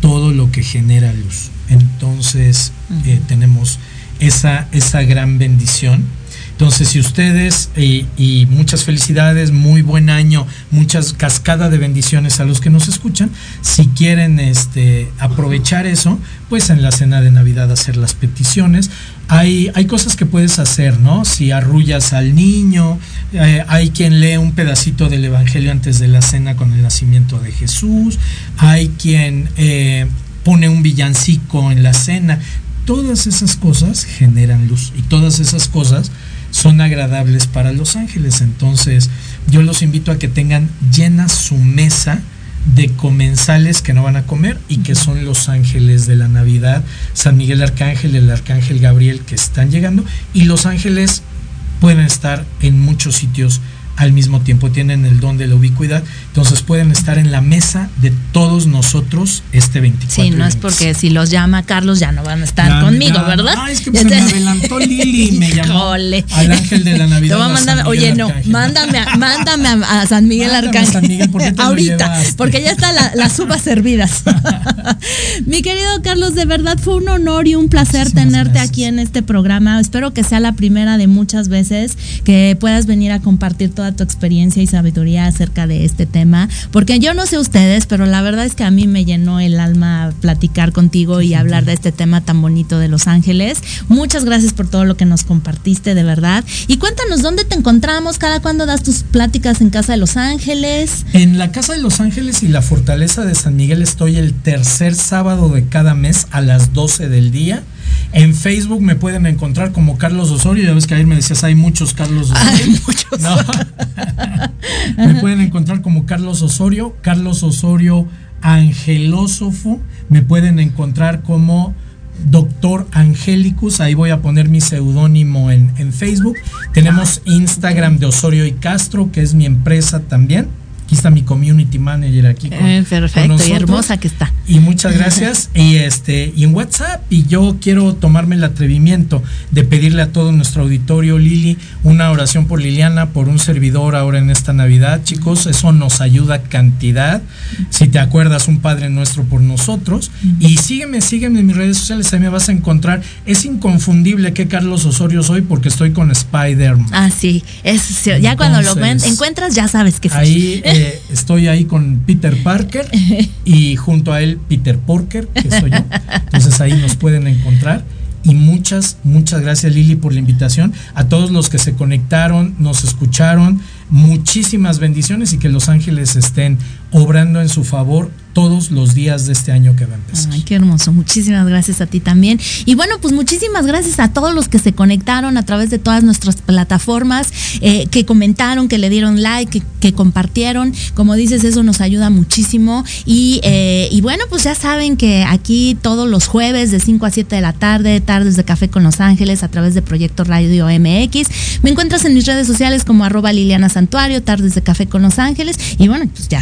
D: todo lo que genera luz. Entonces eh, tenemos esa, esa gran bendición. Entonces, si ustedes, y, y muchas felicidades, muy buen año, muchas cascadas de bendiciones a los que nos escuchan, si quieren este, aprovechar eso, pues en la cena de Navidad hacer las peticiones. Hay, cosas que puedes hacer, ¿no? Si arrullas al niño, eh, hay quien lee un pedacito del Evangelio antes de la cena con el nacimiento de Jesús, hay quien eh, pone un villancico en la cena. Todas esas cosas generan luz y todas esas cosas son agradables para los ángeles. Entonces, yo los invito a que tengan llena su mesa de comensales que no van a comer y que son los ángeles de la Navidad, San Miguel Arcángel, el Arcángel Gabriel que están llegando y los ángeles pueden estar en muchos sitios al mismo tiempo, tienen el don de la ubicuidad, entonces pueden estar en la mesa de todos nosotros este 24.
C: Sí, no es porque si los llama Carlos ya no van a estar
D: Ya,
C: conmigo,
D: ya,
C: ¿verdad?
D: no, es que se me adelantó Lili y me llamó al ángel de la Navidad
C: oye, no,
D: Arcángel.
C: mándame, a, mándame a, a San Miguel
D: Mándame
C: Arcángel.
D: San Miguel, ¿por qué te lo
C: Ahorita, porque ya están la- las uvas servidas. Mi querido Carlos, de verdad fue un honor y un placer tenerte aquí en este programa. Espero que sea la primera de muchas veces que puedas venir a compartir toda tu experiencia y sabiduría acerca de este tema. Porque yo no sé ustedes, pero la verdad es que a mí me llenó el alma platicar contigo y hablar de este tema tan bonito de Los Ángeles. Muchas gracias por todo lo que nos compartiste, de verdad. Y cuéntanos dónde te encontramos, cada cuándo das tus pláticas en Casa de Los Ángeles.
D: En la Casa de Los Ángeles y la Fortaleza de San Miguel estoy el tercer sábado de cada mes a las 12 del día. En Facebook me pueden encontrar como Carlos Osorio. Ya ves que ayer me decías, hay muchos Carlos Osorio. No. me pueden encontrar como Carlos Osorio, Carlos Osorio Angelósofo. Me pueden encontrar como Doctor Angelicus, ahí voy a poner mi seudónimo en, en Facebook. Tenemos Instagram de Osorio y Castro, que es mi empresa también. Aquí está mi community manager aquí con,
C: Eh,
D: con
C: perfecto, y hermosa que está.
D: Y muchas gracias. y este, y en WhatsApp, y yo quiero tomarme el atrevimiento de pedirle a todo nuestro auditorio, Lili, una oración por Liliana, por un servidor ahora en esta Navidad, chicos. Eso nos ayuda cantidad. Si te acuerdas, un Padre nuestro por nosotros. Y sígueme, sígueme en mis redes sociales, ahí me vas a encontrar. Es inconfundible que Carlos Osorio soy porque estoy con Spider-Man.
C: Ah, sí, es, ya cuando lo ven- encuentras ya sabes que sí.
D: Ahí estoy ahí con Peter Parker y junto a él Peter Porker, que soy yo. Entonces ahí nos pueden encontrar. Y muchas, muchas gracias Lili por la invitación. A todos los que se conectaron, nos escucharon, muchísimas bendiciones y que los ángeles estén obrando en su favor todos los días de este año que va a empezar.
C: Ay, qué hermoso. Muchísimas gracias a ti también. Y bueno, pues muchísimas gracias a todos los que se conectaron a través de todas nuestras plataformas, eh, que comentaron, que le dieron like, que, compartieron. Como dices, eso nos ayuda muchísimo. Y, eh, y bueno, pues ya saben que aquí todos los jueves de 5 a 7 de la tarde, tardes de café con Los Ángeles a través de Proyecto Radio MX. Me encuentras en mis redes sociales como arroba Liliana Santuario, tardes de café con Los Ángeles. Y bueno, pues ya